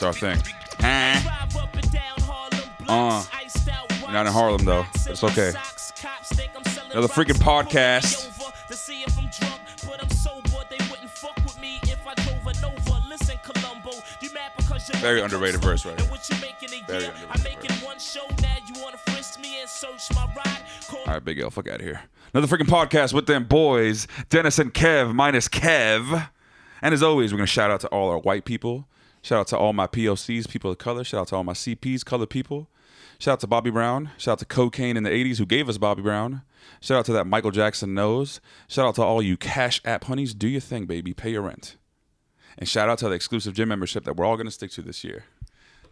that's our thing. Uh, we're not in Harlem, though. It's okay. Another freaking podcast. Very underrated verse right. All right, Big L, fuck out of here. Another freaking podcast with them boys, Dennis and Kev, minus Kev. And as always, we're gonna shout out to all our white people. Shout out to all my POCs, people of color. Shout out to all my CPs, colored people. Shout out to Bobby Brown. Shout out to Cocaine in the 80s who gave us Bobby Brown. Shout out to that Michael Jackson nose. Shout out to all you Cash App honeys. Do your thing, baby. Pay your rent. And shout out to the exclusive gym membership that we're all going to stick to this year.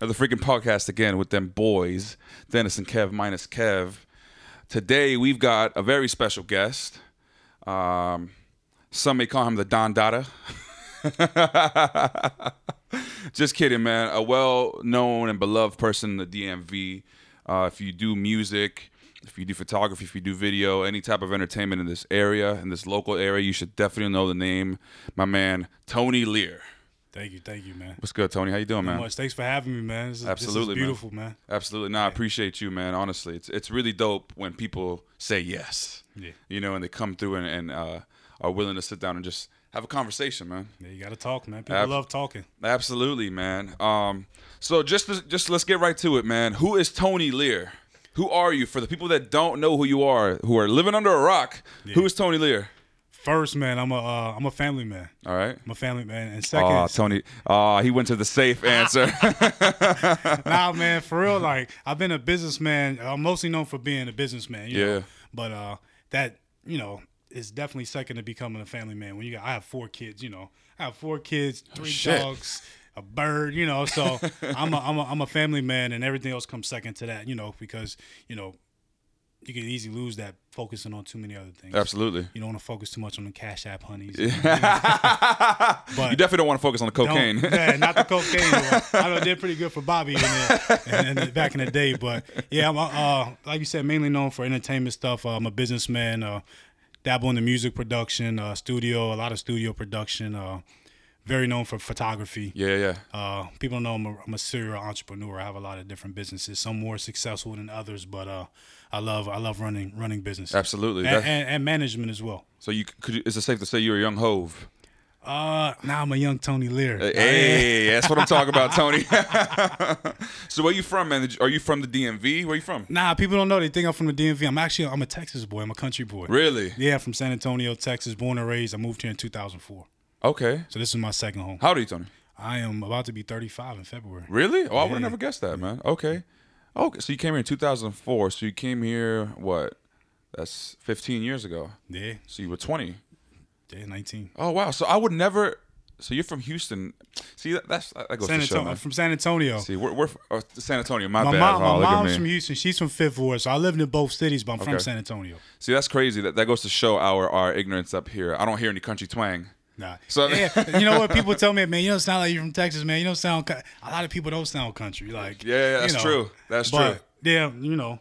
Another freaking podcast again with them boys, Dennis and Kev minus Kev. Today we've got a very special guest. Um, some may call him the Don Dada. Just kidding, man. A well known and beloved person in the DMV. Uh, if you do music, if you do photography, if you do video, any type of entertainment in this area, in this local area, you should definitely know the name. My man, Tony Lear. Thank you, thank you, man. What's good, Tony? How you doing, man? much. Thanks for having me, man. This is, Absolutely, this is beautiful, man. Absolutely. No, I appreciate you, man. Honestly, it's it's really dope when people say yes. Yeah. You know, and they come through and, and uh, are willing to sit down and just have a conversation, man. Yeah, you got to talk, man. People Ab- love talking. Absolutely, man. Um, so just to, just let's get right to it, man. Who is Tony Lear? Who are you? For the people that don't know who you are, who are living under a rock, who is Tony Lear? First, man, I'm a uh, I'm a family man. All right. I'm a family man. And second, Oh, Tony. Oh, he went to the safe answer. nah, man, for real, like I've been a businessman. I'm mostly known for being a businessman. You Yeah. Know? But uh, that you know is definitely second to becoming a family man. When you got, I have four kids. You know, I have four kids, three Oh, dogs, a bird. You know, so I'm a, I'm a I'm a family man, and everything else comes second to that. You know, because you know you can easily lose that focusing on too many other things. Absolutely. You don't want to focus too much on the cash app honeys. you but definitely don't want to focus on the cocaine. yeah, not the cocaine. I know did pretty good for Bobby in the, in, in- back in the day, but yeah, I'm uh, uh, like you said, mainly known for entertainment stuff. Uh, I'm a businessman. Uh, dabble in the music production, uh, studio, a lot of studio production. Uh, very known for photography. yeah, yeah. Uh, people know I'm a, I'm a serial entrepreneur. I have a lot of different businesses. Some more successful than others, but uh, I love I love running running business Absolutely. and, and, and management as well. so you could you, is it safe to say you're a young Hov? Uh, now I'm a young Tony Lear. Hey, that's what I'm talking about, Tony. so where you from, man? Are you from the DMV? Where you from? Nah, people don't know. They think I'm from the DMV. I'm actually I'm a Texas boy. I'm a country boy. Really? Yeah, from San Antonio, Texas, born and raised. I moved here in 2004. Okay. So this is my second home. How old are you, Tony? I am about to be 35 in February. Really? Oh, I would have never guessed that, man. Okay. Okay. So you came here in 2004. So you came here what? That's 15 years ago. Yeah, So you were 20. yeah, 19. Oh wow. So I would never. So you're from Houston. See, that, that's that goes San to show, Antonio, man. from San Antonio. See, we're, we're oh, San Antonio. My, My, bad. mom, oh, my mom's from Houston. She's from Fifth Ward. So I lived in both cities, but I'm Okay. from San Antonio. See, that's crazy. That that goes to show our our ignorance up here. I don't hear any country twang. Nah. So- yeah, you know what? People tell me, man, you don't sound like you're from Texas, man. You don't sound. A lot of people don't sound country. Like, Yeah, yeah, that's you know. true. That's but, true. Yeah, you know.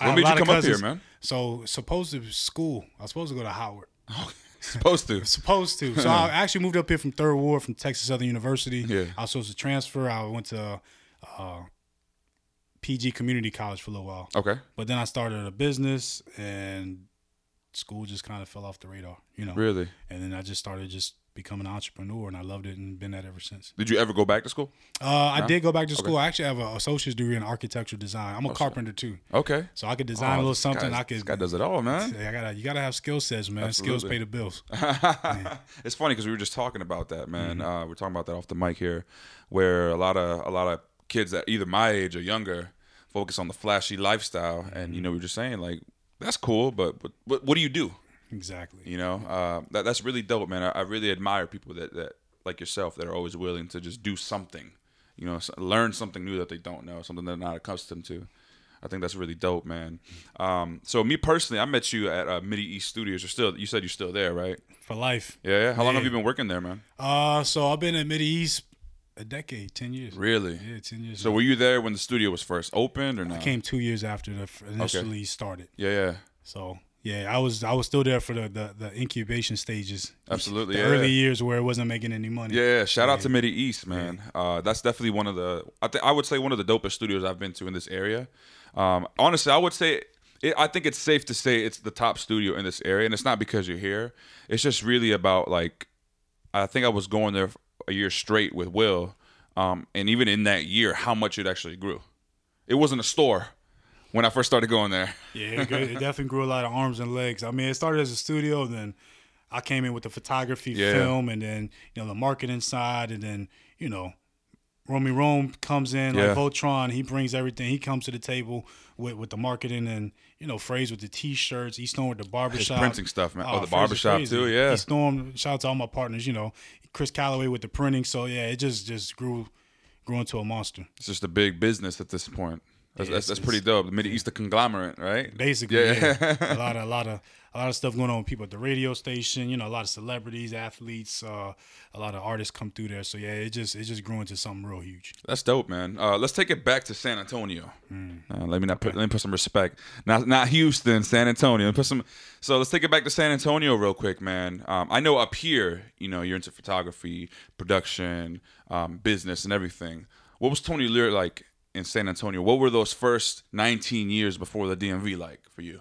When a you come up here, man? So supposed to school. I was supposed to go to Howard. Supposed to. Supposed to. So I actually moved up here from Third Ward from Texas Southern University. Yeah. I was supposed to transfer. I went to uh, PG Community College for a little while, Okay. but then I started a business and school just kind of fell off the radar, you know. Really? And then I just started just becoming an entrepreneur, and I loved it and been that ever since. Did you ever go back to school? Uh, I did go back to school. I actually have an associate's degree in architectural design. Oh, I'm a carpenter too, Okay. so I could design a Oh, little this something. guy- I could. This guy does it all, man. I gotta. You gotta have skill sets, man. Skills pay the bills. it's funny because we were just talking about that, man. Mm-hmm. Uh, we are talking about that off the mic here, where a lot of a lot of kids that either my age or younger focus on the flashy lifestyle, and you know we were just saying like that's cool, but but, but what do you do? Exactly. You know, uh, that that's really dope, man. I, I really admire people that that like yourself that are always willing to just do something. You know, learn something new that they don't know, something they're not accustomed to. I think that's really dope, man. Um, so me personally, I met you at uh, Midi East Studios. You're still, you said you're still there, right? For life. Yeah, yeah. How long have you been working there, man? Uh, so I've been at Mid East a decade, ten years. Really? Yeah, ten years. So were you there when the studio was first opened or not? I came two years after the initially started. Yeah, yeah. So yeah, I was I was still there for the the, the incubation stages. Absolutely, The yeah. early years where it wasn't making any money. Yeah, shout out to Midi East, man. Uh, that's definitely one of the I think I would say one of the dopest studios I've been to in this area. Um, honestly, I would say it, I think it's safe to say it's the top studio in this area, and it's not because you're here. It's just really about like I think I was going there a year straight with Will, um, and even in that year, how much it actually grew. It wasn't a store when I first started going there. Yeah, it, it definitely grew a lot of arms and legs. I mean, it started as a studio, then I came in with the photography, Yeah. film, and then you know the marketing side, and then you know. Romy Rome comes in Yeah. like Voltron. He brings everything. He comes to the table with, with the marketing and you know Phrase with the t-shirts. He with the barbershop. printing stuff, man. Oh, the Phrase is barbershop crazy. too, yeah. Stormed. Shout out to all my partners. You know, Chris Calloway with the printing. So yeah, it just just grew grew into a monster. It's just a big business at this point. That's, Yeah, that's, that's pretty dope. The Midi East, the conglomerate, right? Basically, Yeah. yeah. a lot of a lot of a lot of stuff going on with people at the radio station. You know, a lot of celebrities, athletes, uh, a lot of artists come through there. So yeah, it just it just grew into something real huge. That's dope, man. Uh, let's take it back to San Antonio. Mm. Uh, let me not put let me put some respect. Not not Houston, San Antonio. Put some. So let's take it back to San Antonio real quick, man. Um, I know up here, you know, you're into photography, production, um, business, and everything. What was Tony Lear like in San Antonio? What were those first 19 years before the DMV like for you?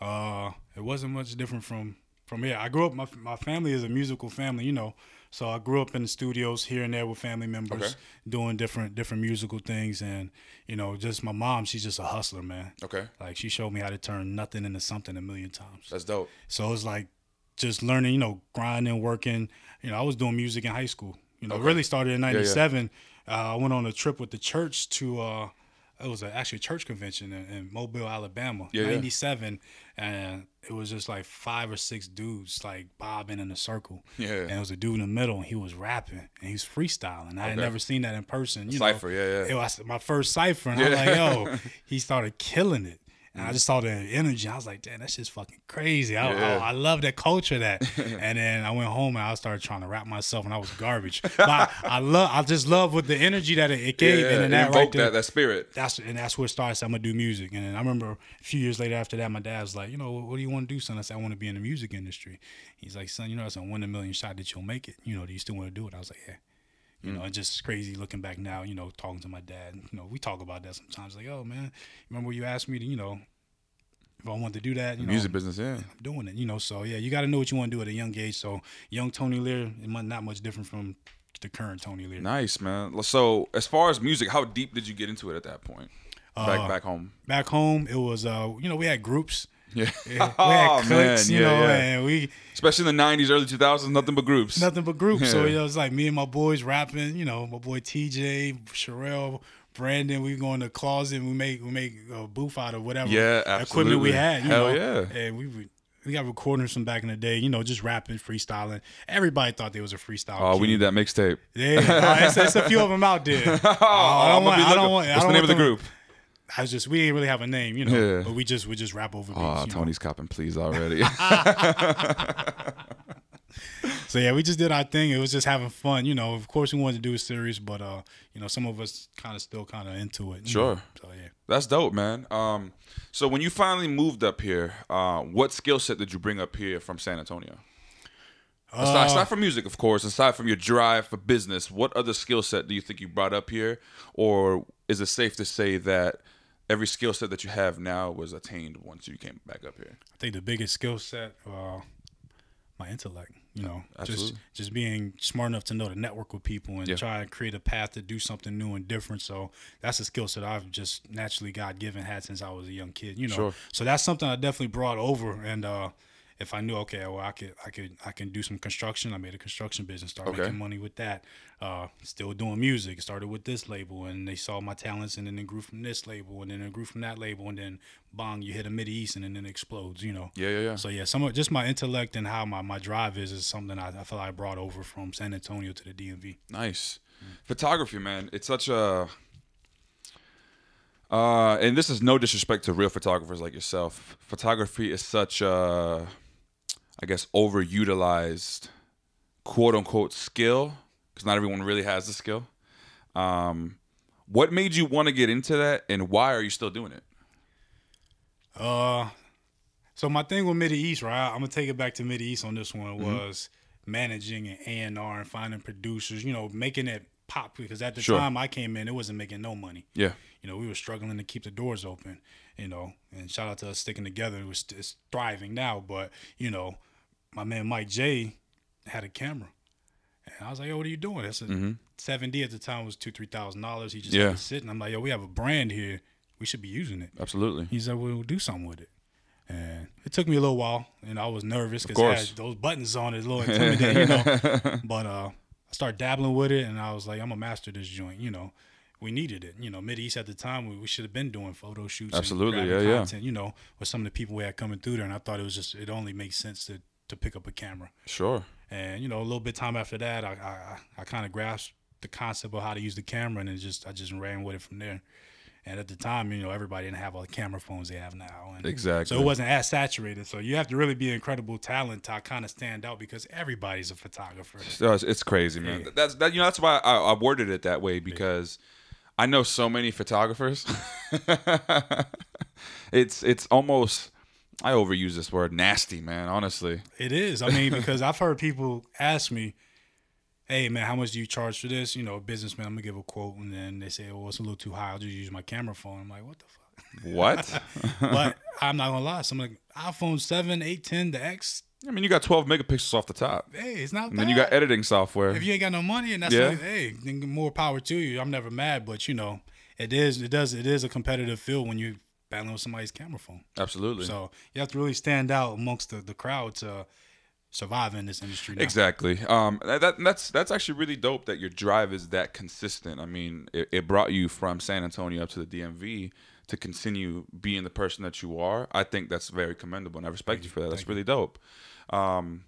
Uh, it wasn't much different from from here. I grew up. My my family is a musical family, you know. So I grew up in the studios here and there with family members Okay. doing different different musical things, and you know, just my mom. She's just a hustler, man. Okay, Like she showed me how to turn nothing into something a million times. that's dope. So it's like just learning, you know, grinding, working. You know, I was doing music in high school. You know, Okay. really started in yeah. '97. Uh, I went on a trip with the church to. Uh, it was a, actually a church convention in, in Mobile, Alabama, Yeah, yeah. '97, and it was just like five or six dudes like bobbing in a circle. Yeah. and it was a dude in the middle, and he was rapping and he was freestyling. I had never seen that in person. You Cipher, know, yeah, yeah. It was my first cipher, and I was like, "Yo," he started killing it. And. I just saw the energy. I was like, damn, that's just fucking crazy. I, Yeah. I, I love that culture that. and then I went home and I started trying to rap myself and I was garbage. But I, I love I just love with the energy that it, it gave. yeah, and then that right there, that, that spirit. that's and that's where it started. I said, I'm gonna do music. And then I remember a few years later after that, my dad was like, you know, what do you want to do, son? I said, I want to be in the music industry. He's like, son, you know, that's a one in a million shot that you'll make it. You know, do you still want to do it? I was like, yeah. You Mm. know, it's just crazy looking back now, you know, talking to my dad. You know, we talk about that sometimes. Like, oh man, remember you asked me to, you know, if I wanted to do that, you know, Music business, yeah. I'm doing it. You know, so yeah, you got to know what you want to do at a young age. So young Tony Lear, it not much different from the current Tony Lear. Nice, man. So, as far as music, how deep did you get into it at that point? Back Uh, back home. Back home, it was, uh, you know, we had groups. Yeah. Yeah, we had oh cliques, man, you yeah, know, yeah. and we Especially in the '90s, early 2000s, nothing but groups. nothing but groups. So you know, it was like me and my boys rapping. You know, my boy TJ, Sherelle, Brandon. We go in the closet and we make we make a booth out of whatever Yeah, equipment we had. You Hell know? yeah. And we would. We got recordings from back in the day, you know, just rapping, freestyling. Everybody thought they was a freestyle. Oh, we need that mixtape. Yeah, uh, it's, it's a few of them out there. Oh, I don't want- I don't want- What's the don't name of the them- group? I was just we didn't really have a name, you know, Yeah. but we just we just rap over beats. Oh, you know? Tony's copping, please already. So yeah, we just did our thing. It was just having fun, you know. Of course, we wanted to do a series, but uh, you know, some of us kind of still kind of into it. Sure. know. So yeah. That's dope, man. Um, so when you finally moved up here, uh, what skill set did you bring up here from San Antonio? Aside, Uh, aside from music, of course, aside from your drive for business, what other skill set do you think you brought up here, or is it safe to say that every skill set that you have now was attained once you came back up here? I think the biggest skill set, uh, my intellect. You know, just Absolutely. just being smart enough to know to network with people and Yeah. try and create a path to do something new and different. So that's a skill set I've just naturally God given had since I was a young kid. You know, Sure. so that's something I definitely brought over. And uh, if I knew, okay, well, I could, I could, I can do some construction. I made a construction business, started Okay. making money with that. Uh, still doing music. Started with this label, and they saw my talents, and then it grew from this label, and then it grew from that label, and then bong, you hit a mid east, and then it explodes. You know. Yeah, yeah, yeah. So yeah, some of just my intellect and how my, my drive is is something I, I feel I brought over from San Antonio to the DMV. Nice. Photography, man. It's such a uh and this is no disrespect to real photographers like yourself. Photography is such a I guess overutilized quote unquote skill because not everyone really has the skill. Um, what made you want to get into that, and why are you still doing it? Uh, so my thing with Midi East, right? I'm gonna take it back to Midi East on this one. Was managing an A and R and finding producers. You know, making it pop because at the Sure. time I came in, it wasn't making no money. Yeah, You know, we were struggling to keep the doors open. You know, and shout out to us sticking together. It was it's thriving now, but you know, my man Mike J had a camera, and I was like, "Yo, what are you doing?" That's a seven D at the time was two three thousand dollars. He just Yeah. had it sitting. I'm like, "Yo, we have a brand here. We should be using it." absolutely. He said, "We'll do something with it." And it took me a little while, and I was nervous because those buttons on it, a little intimidating, you know. But uh, I started dabbling with it, and I was like, "I'm gonna master this joint." You know, we needed it. You know, Mid East at the time, we, we should have been doing photo shoots, Absolutely, yeah, yeah. content, You know, with some of the people we had coming through there, and I thought it was just it only makes sense to to pick up a camera. Sure. And you know, a little bit time after that, I I, I kind of grasped the concept of how to use the camera, and just I just ran with it from there. And at the time, you know, everybody didn't have all the camera phones they have now. And Exactly. So it wasn't as saturated. So you have to really be an incredible talent to kind of stand out because everybody's a photographer. So it's, crazy, man. Yeah. That's that. You know, that's why I, I worded it that way because I know so many photographers. it's it's almost I overuse this word nasty, man. Honestly, It is. I mean, because I've heard people ask me, "Hey, man, how much do you charge for this?" You know, businessman, I'm gonna give a quote, and then they say, "Oh, it's a little too high. I'll just use my camera phone." I'm like, "What the fuck?" what? but I'm not gonna lie. Some like iPhone 7, 8, 10, the X. I mean, you got 12 megapixels off the top, Hey, it's not and bad. then you got editing software. if you ain't got no money and that's Yeah. like, hey, then more power to you. I'm never mad, but you know, it is it does it is a competitive field when you battling with somebody's camera phone. Absolutely. So you have to really stand out amongst the, the crowd to survive in this industry. Now. Exactly. Um, that, that- that's that's actually really dope that your drive is that consistent. I mean, it, it brought you from San Antonio up to the DMV to continue being the person that you are. I think that's very commendable, and I respect you for that. That's really dope. Um,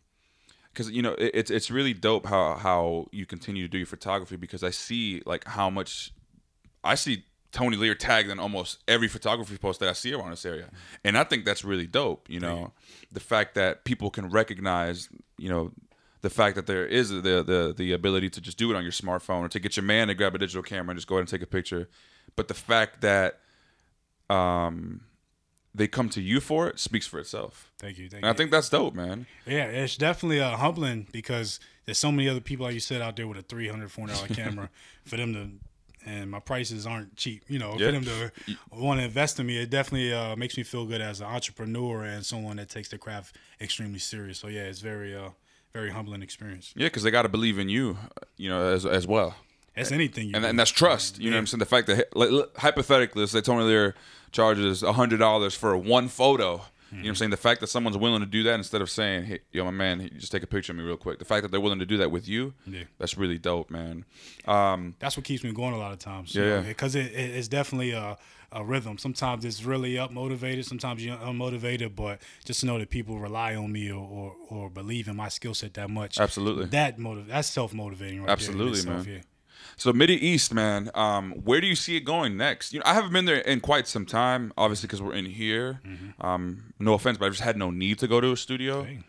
because you know it, it's it's really dope how how you continue to do your photography because I see like how much I see Tony Lear tagged in almost every photography post that I see around this area, and I think that's really dope. You know, the fact that people can recognize, you know, the fact that there is the the the ability to just do it on your smartphone or to get your man to grab a digital camera and just go ahead and take a picture, but the fact that um they come to you for it speaks for itself. Thank you. Thank And I think that's dope, man. Yeah, it's definitely uh, humbling because there's so many other people, like you said, out there with a three hundred, four hundred dollar camera for them to, and my prices aren't cheap. You know, Yeah. for them to want to invest in me, it definitely uh, makes me feel good as an entrepreneur and someone that takes the craft extremely serious. So yeah, it's very, uh, very humbling experience. Yeah, because they got to believe in you, you know, as as well. As anything you and, and that's trust. You know what I'm saying? The fact that like, hypothetically, let's say Tony Lear charges hundred dollars for one photo. You know what I'm saying? The fact that someone's willing to do that instead of saying, "Hey, yo, my man, just take a picture of me real quick." The fact that they're willing to do that with you, Yeah. that's really dope, man. Um, that's what keeps me going a lot of times. Yeah, yeah. Because it, it, it's definitely a, a rhythm. Sometimes it's really up motivated. Sometimes you're unmotivated. But just to know that people rely on me or, or, or believe in my skill set that much. Absolutely. That motive. That's self motivating. Right Absolutely, there itself, man. Yeah. So Midi East, man, um, where do you see it going next? You know, I haven't been there in quite some time, obviously because we're in here. Mm-hmm. Um, no offense, but I just had no need to go to a studio. Hey.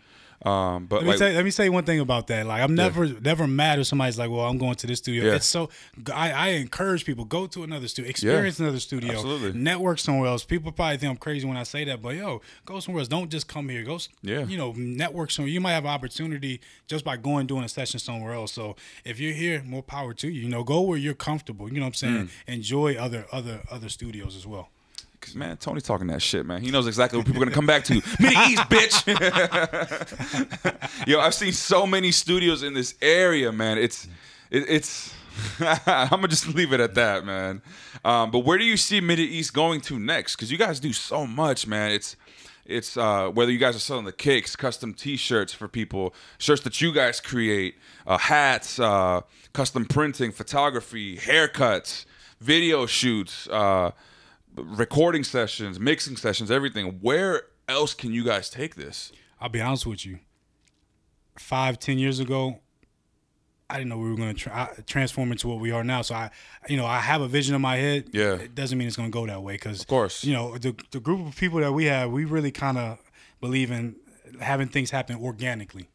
Um, but Let me like, say let me say one thing about that. Like I'm never never mad if somebody's like, "Well, I'm going to this studio." Yeah. It's so I, I encourage people go to another studio, experience another studio, absolutely. network somewhere else. People probably think I'm crazy when I say that, but yo, go somewhere else. Don't just come here. Go, Yeah. you know, network somewhere. You might have an opportunity just by going doing a session somewhere else. So if you're here, more power to you. You know, go where you're comfortable. You know what I'm saying? Mm. Enjoy other other other studios as well. Cause man, Tony's talking that shit, man. He knows exactly what people are gonna come back to. Midi East, bitch. Yo, I've seen so many studios in this area, man. It's, it, it's. I'm gonna just leave it at that, man. Um, but where do you see Midi East going to next? Because you guys do so much, man. It's, it's uh, whether you guys are selling the cakes, custom T-shirts for people, shirts that you guys create, uh, hats, uh, custom printing, photography, haircuts, video shoots. Recording sessions, mixing sessions, everything. Where else can you guys take this? I'll be honest with you. Five, ten years ago, I didn't know we were going to tra- transform into what we are now. So I, you know, I have a vision in my head. Yeah. It doesn't mean it's going to go that way because, Of course. you know, the the group of people that we have, we really kind of believe in having things happen organically.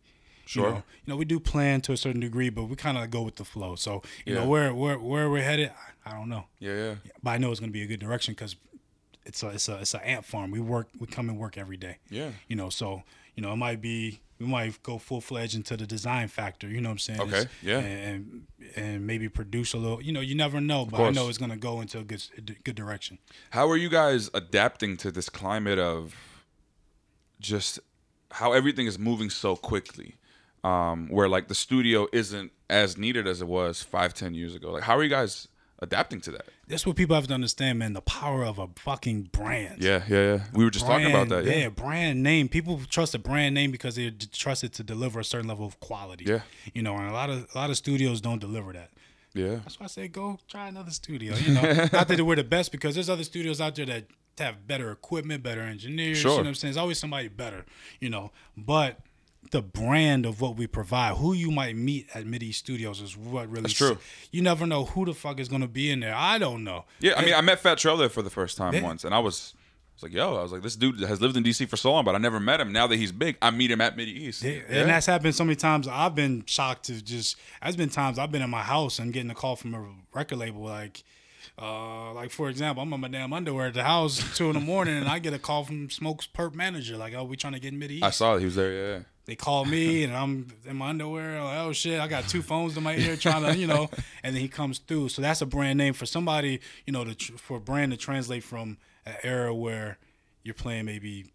Sure. You know, you know, we do plan to a certain degree, but we kind of go with the flow. So you Yeah. know where where where we're headed, I, I don't know, Yeah, yeah. but I know it's going to be a good direction because it's a it's a it's an ant farm. We work we come and work every day. Yeah. You know, so you know it might be we might go full fledged into the design factor. You know what I'm saying? Okay, It's- yeah. And and maybe produce a little. You know, you never know, but I know it's going to go into a good good direction. How are you guys adapting to this climate of just how everything is moving so quickly? Um, where like the studio isn't as needed as it was five, ten years ago. Like, how are you guys adapting to that? That's what people have to understand, man. The power of a fucking brand. Yeah, yeah, yeah. We were just talking about that. Brand- Yeah, brand name. People trust a brand name because they trust it to deliver a certain level of quality. Yeah. You know, and a lot of a lot of studios don't deliver that. yeah. That's why I say go try another studio. You know, not that we're the best because there's other studios out there that have better equipment, better engineers. Sure. You know what I'm saying? There's always somebody better. You know, but the brand of what we provide, who you might meet at MIDI Studios is what really. That's true. You never know who the fuck is gonna be in there. I don't know. Yeah, I mean, I met Fat Trel there for the first time Yeah. once, and I was, I was like, yo, I was like, this dude has lived in DC for so long, but I never met him. Now that he's big, I meet him at Mid East. Yeah, And that's happened so many times. I've been shocked to just. There's been times I've been in my house and getting a call from a record label like, uh, like for example, I'm in my damn underwear at the house two in the morning and I get a call from Smokepurpp's manager like, oh, we trying to get mid east. I saw that he was there. Yeah, They call me and I'm in my underwear. Like, oh shit, I got two phones in my ear trying to, you know. And then he comes through. So that's a brand name for somebody, you know, to, tr- for a brand to translate from an era where you're playing maybe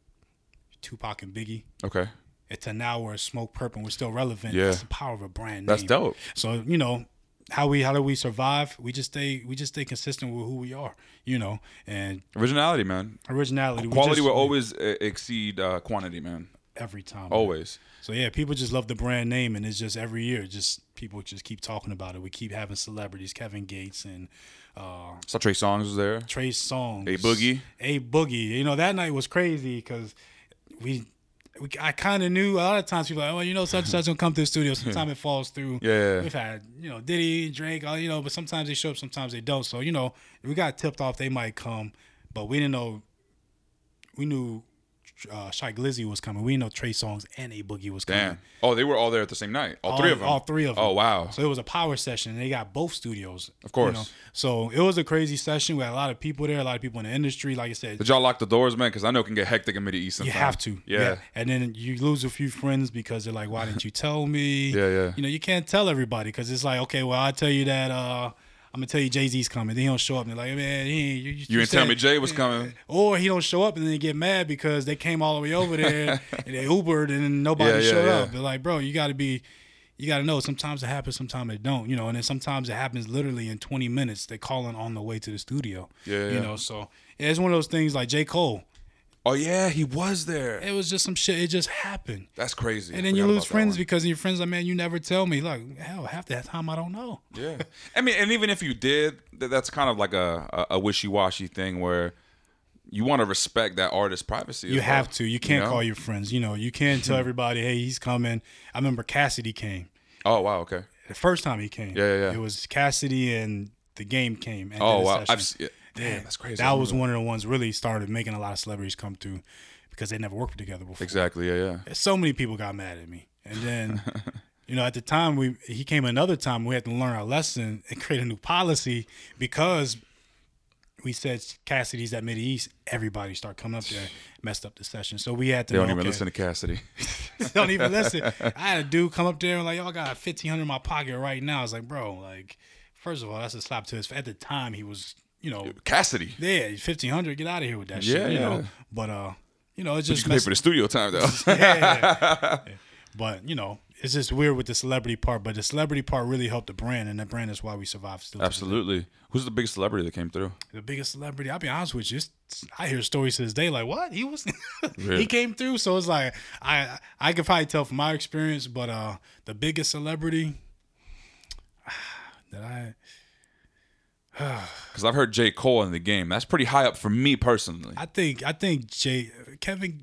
Tupac and Biggie okay, It's to now we're smoke purple and we're still relevant. Yeah. It's the power of a brand name. that's dope. So, you know, how we how do we survive? We just stay we just stay consistent with who we are, you know, and Originality, man. originality. Quality just- will always uh, exceed uh, quantity, man. Every time. Always. So yeah, people just love the brand name and it's just every year just people just keep talking about it. We keep having celebrities, Kevin Gates and uh Saw Trey Songz was there. Trey Songz. A Boogie. A Boogie. You know, that night was crazy because we, we I kind of knew a lot of times people are like, oh, you know, such and such don't come to the studio. Sometimes it falls through. Yeah. We've had, you know, Diddy, and Drake, all, you know, but sometimes they show up, sometimes they don't. So, you know, we got tipped off they might come, but we didn't know. We knew uh, Shy Glizzy was coming. We didn't know Trey Songz and A Boogie was coming. Damn. Oh, they were all there at the same night. All, All- three of them. all three of them. Oh wow. So it was a power session. and They got both studios. Of course. You know? So it was a crazy session. We had a lot of people there, a lot of people in the industry. Like I said, Did y'all lock the doors, man? Because I know it can get hectic in Mid East. you have to. Yeah. And then you lose a few friends because they're like, why didn't you tell me? Yeah, yeah. You know, you can't tell everybody because it's like, okay, well, I'll tell you that uh, I'm to tell you Jay Z's coming. Then he don't show up. And they're like, man, he ain't, you, You didn't tell me Jay was coming. Or he don't show up and then they get mad because they came all the way over there and they Ubered and nobody Yeah, yeah, showed yeah. up. They're like, bro, you got to be, you got to know. Sometimes it happens, sometimes it don't. You know, and then sometimes it happens literally in 20 minutes. They calling on the way to the studio. Yeah, You yeah. know, so yeah, it's one of those things like J Cole. Oh yeah, he was there. It was just some shit. It just happened. That's crazy. And then you lose friends because your friends like, man, you never tell me. Like, hell, half that time I don't know. Yeah, I mean, and even if you did, that's kind of like a a, wishy washy thing where you want to respect that artist's privacy. You well, have to. You can't know? call your friends. You know, you can't tell everybody, hey, he's coming. I remember Cassidy came. Oh wow, okay. The first time he came. Yeah, yeah, yeah. It was Cassidy and the game came. And Oh wow. I've damn, that's crazy. That was one of the ones really started making a lot of celebrities come through because they never worked together before. exactly. Yeah, yeah. So many people got mad at me. And then, you know, at the time we he came another time, we had to learn our lesson and create a new policy because we said Cassidy's at Mid East, everybody start coming up there, messed up the session. So we had to They don't know, even okay, listen to Cassidy. don't even listen. I had a dude come up there and like, y'all got fifteen hundred in my pocket right now. I was like, bro, like, first of all, that's a slap to his. At the time, he was, you know, Cassidy. yeah, fifteen hundred. Get out of here with that Yeah, shit. You yeah. know, but uh, you know, it's You just can pay for the studio time though. yeah. But you know, it's just weird with the celebrity part. But the celebrity part really helped the brand, and the brand is why we survive still. Absolutely. Who's the biggest celebrity that came through? The biggest celebrity. I'll be honest with you. It's, I hear stories to this day like, what he was, Really? he came through. So it's like I I could probably tell from my experience, but uh, the biggest celebrity that I Because I've heard J. Cole in the game. That's pretty high up for me personally. I think I think J. Kevin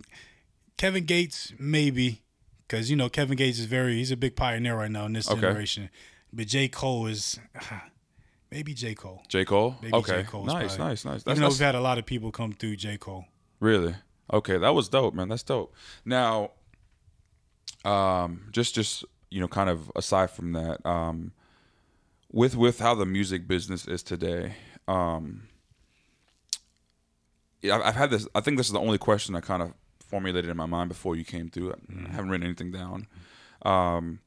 Kevin Gates maybe because you know Kevin Gates is very he's a big pioneer right now in this Okay. generation, but J Cole is maybe J Cole. J. Cole? Maybe okay. J. Cole's nice, probably- nice, nice. That's, Even though we've had a lot of people come through J Cole. Really? Okay, that was dope, man. That's dope. Now, um, just just you know, kind of aside from that, um, with with how the music business is today, um, I've, I've had this. I think this is the only question I kind of formulated in my mind before you came through. I haven't written anything down. Um,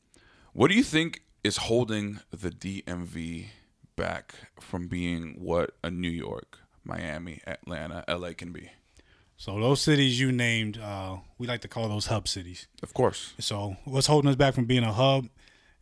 what do you think is holding the DMV back from being what a New York, Miami, Atlanta, LA can be? So those cities you named, uh, we like to call those hub cities. Of course. So what's holding us back from being a hub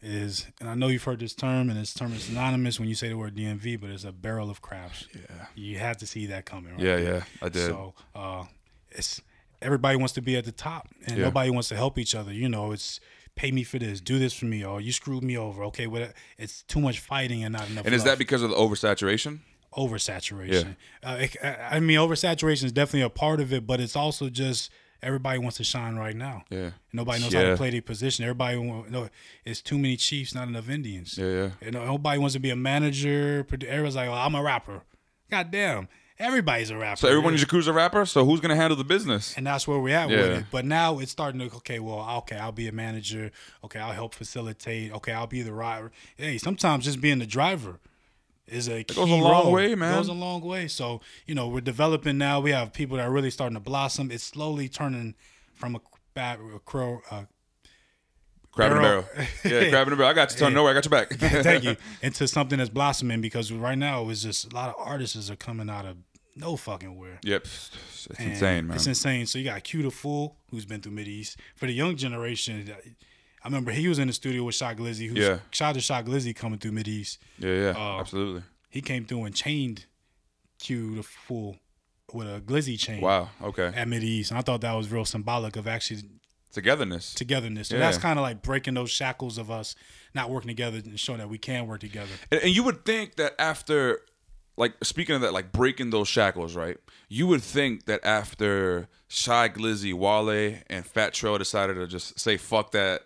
is, and I know you've heard this term, and this term is synonymous when you say the word DMV, but it's a barrel of craps. Yeah. You have to see that coming, right? Yeah, yeah, I did. So uh, it's everybody wants to be at the top, and Yeah. nobody wants to help each other. You know, it's pay me for this, do this for me, or you screwed me over. Okay, what? It's too much fighting and not enough. and is love. that because of the oversaturation? oversaturation? Uh, it, I mean, oversaturation is definitely a part of it, but it's also just everybody wants to shine right now. Yeah. Nobody knows how to play their position. Everybody, want, no, it's too many Chiefs, not enough Indians. Yeah, yeah. Know, nobody wants to be a manager. Everyone's like, "Well, I'm a rapper." God damn, everybody's a rapper. So everyone in crew's a rapper. So who's gonna handle the business? and that's where we're at with Yeah. it. But now it's starting to okay. Well, okay, I'll be a manager. Okay, I'll help facilitate. Okay, I'll be the driver. Hey, sometimes just being the driver is a key goes a long role. way, man. Goes a long way. So you know, we're developing now. We have people that are really starting to blossom. It's slowly turning from a bad a crow. Uh, Crab in a barrel. Yeah, crab in a barrel. I got you. Turn no worry, I got your back. thank you into something that's blossoming because right now it's just a lot of artists are coming out of no fucking where. Yep, it's And insane, man. It's insane. So you got Q Da Fool, who's been through Mid East. For the young generation, I remember he was in the studio with Shy Glizzy. Who's, Yeah. Shout out to Shy Glizzy coming through Mid East. yeah, yeah, uh, absolutely. He came through and chained Q Da Fool with a Glizzy chain Wow. Okay. at Mid East. And I thought that was real symbolic of actually Togetherness. togetherness. So Yeah. that's kind of like breaking those shackles of us not working together and showing that we can work together. And, and you would think that after, like, speaking of that, like breaking those shackles, right? You would think that after Shy Glizzy, Wale, and Fat Trel decided to just say fuck that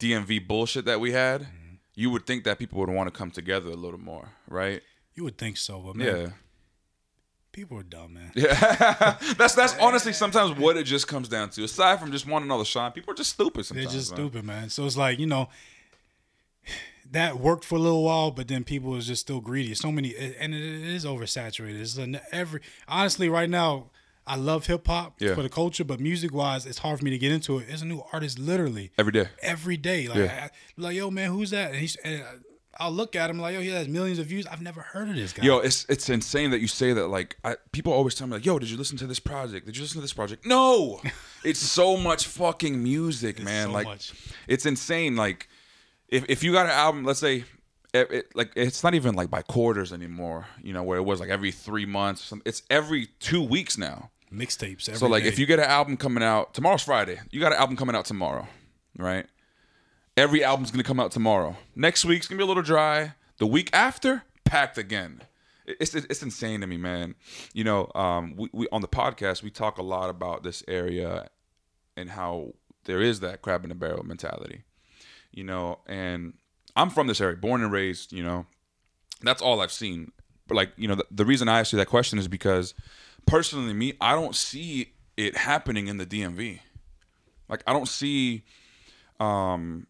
DMV bullshit that we had, Mm-hmm. you would think that people would want to come together a little more, right? You would think so, but man, Yeah. people are dumb, man. Yeah, that's that's honestly sometimes what it just comes down to. Aside from just wanting all the shine, people are just stupid They're just man. stupid, man. So it's like you know, that worked for a little while, but then people was just still greedy. So many, and it is oversaturated. It's an every honestly right now. I love hip hop Yeah. for the culture, but music wise, it's hard for me to get into it. There's a new artist literally every day. every day. Like, Yeah. I, like yo, man, who's that? And, he's, and I'll look at him like, yo, he has millions of views. I've never heard of this guy. Yo, it's it's insane that you say that. Like, I, people always tell me, like, "Yo, did you listen to this project? Did you listen to this project?" No, it's so much fucking music, man. so like, much. it's insane. Like, if if you got an album, let's say, it, it- like it's not even like by quarters anymore. You know, where it was like every three months. or something. It's every two weeks now. Mixtapes. So like, if you get an album coming out tomorrow's Friday, you got an album coming out tomorrow, right? Every album's gonna come out tomorrow. Next week's gonna be a little dry. The week after, packed again. It's it's insane to me, man. You know, um, we, we on the podcast we talk a lot about this area and how there is that crab in the barrel mentality. You know, and I'm from this area, born and raised. You know, that's all I've seen. But like, you know, the, the reason I asked you that question is because personally, me, I don't see it happening in the DMV. Like, I don't see um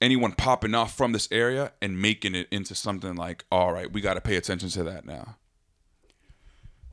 anyone popping off from this area and making it into something like, all right, we got to pay attention to that now.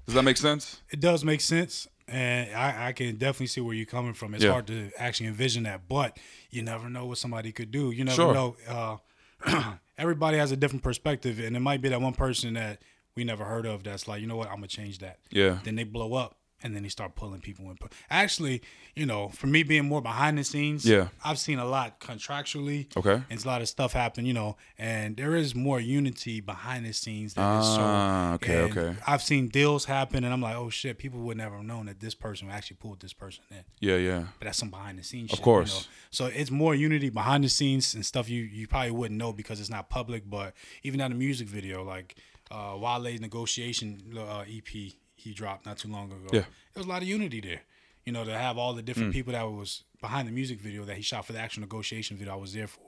Does that make sense? It does make sense, and I, I can definitely see where you're coming from. It's Yeah. hard to actually envision that, but you never know what somebody could do. You never Sure. know. Uh, everybody has a different perspective, and it might be that one person that we never heard of that's like, you know what, I'm gonna change that. Yeah. Then they blow up, and then they start pulling people in. Actually, you know, for me being more behind the scenes, Yeah. I've seen a lot contractually. Okay. It's a lot of stuff happen, you know, and there is more unity behind the scenes than Ah, shown. okay, And okay. I've seen deals happen, and I'm like, oh shit, people would never have known that this person actually pulled this person in. Yeah, yeah. But that's some behind the scenes. Of shit, course. You know? So it's more unity behind the scenes and stuff you you probably wouldn't know because it's not public. But even on the music video, like uh, Wale's negotiation uh, EP he dropped not too long ago. Yeah. there was a lot of unity there. You know, to have all the different people that was behind the music video that he shot for the actual negotiation video, I was there for,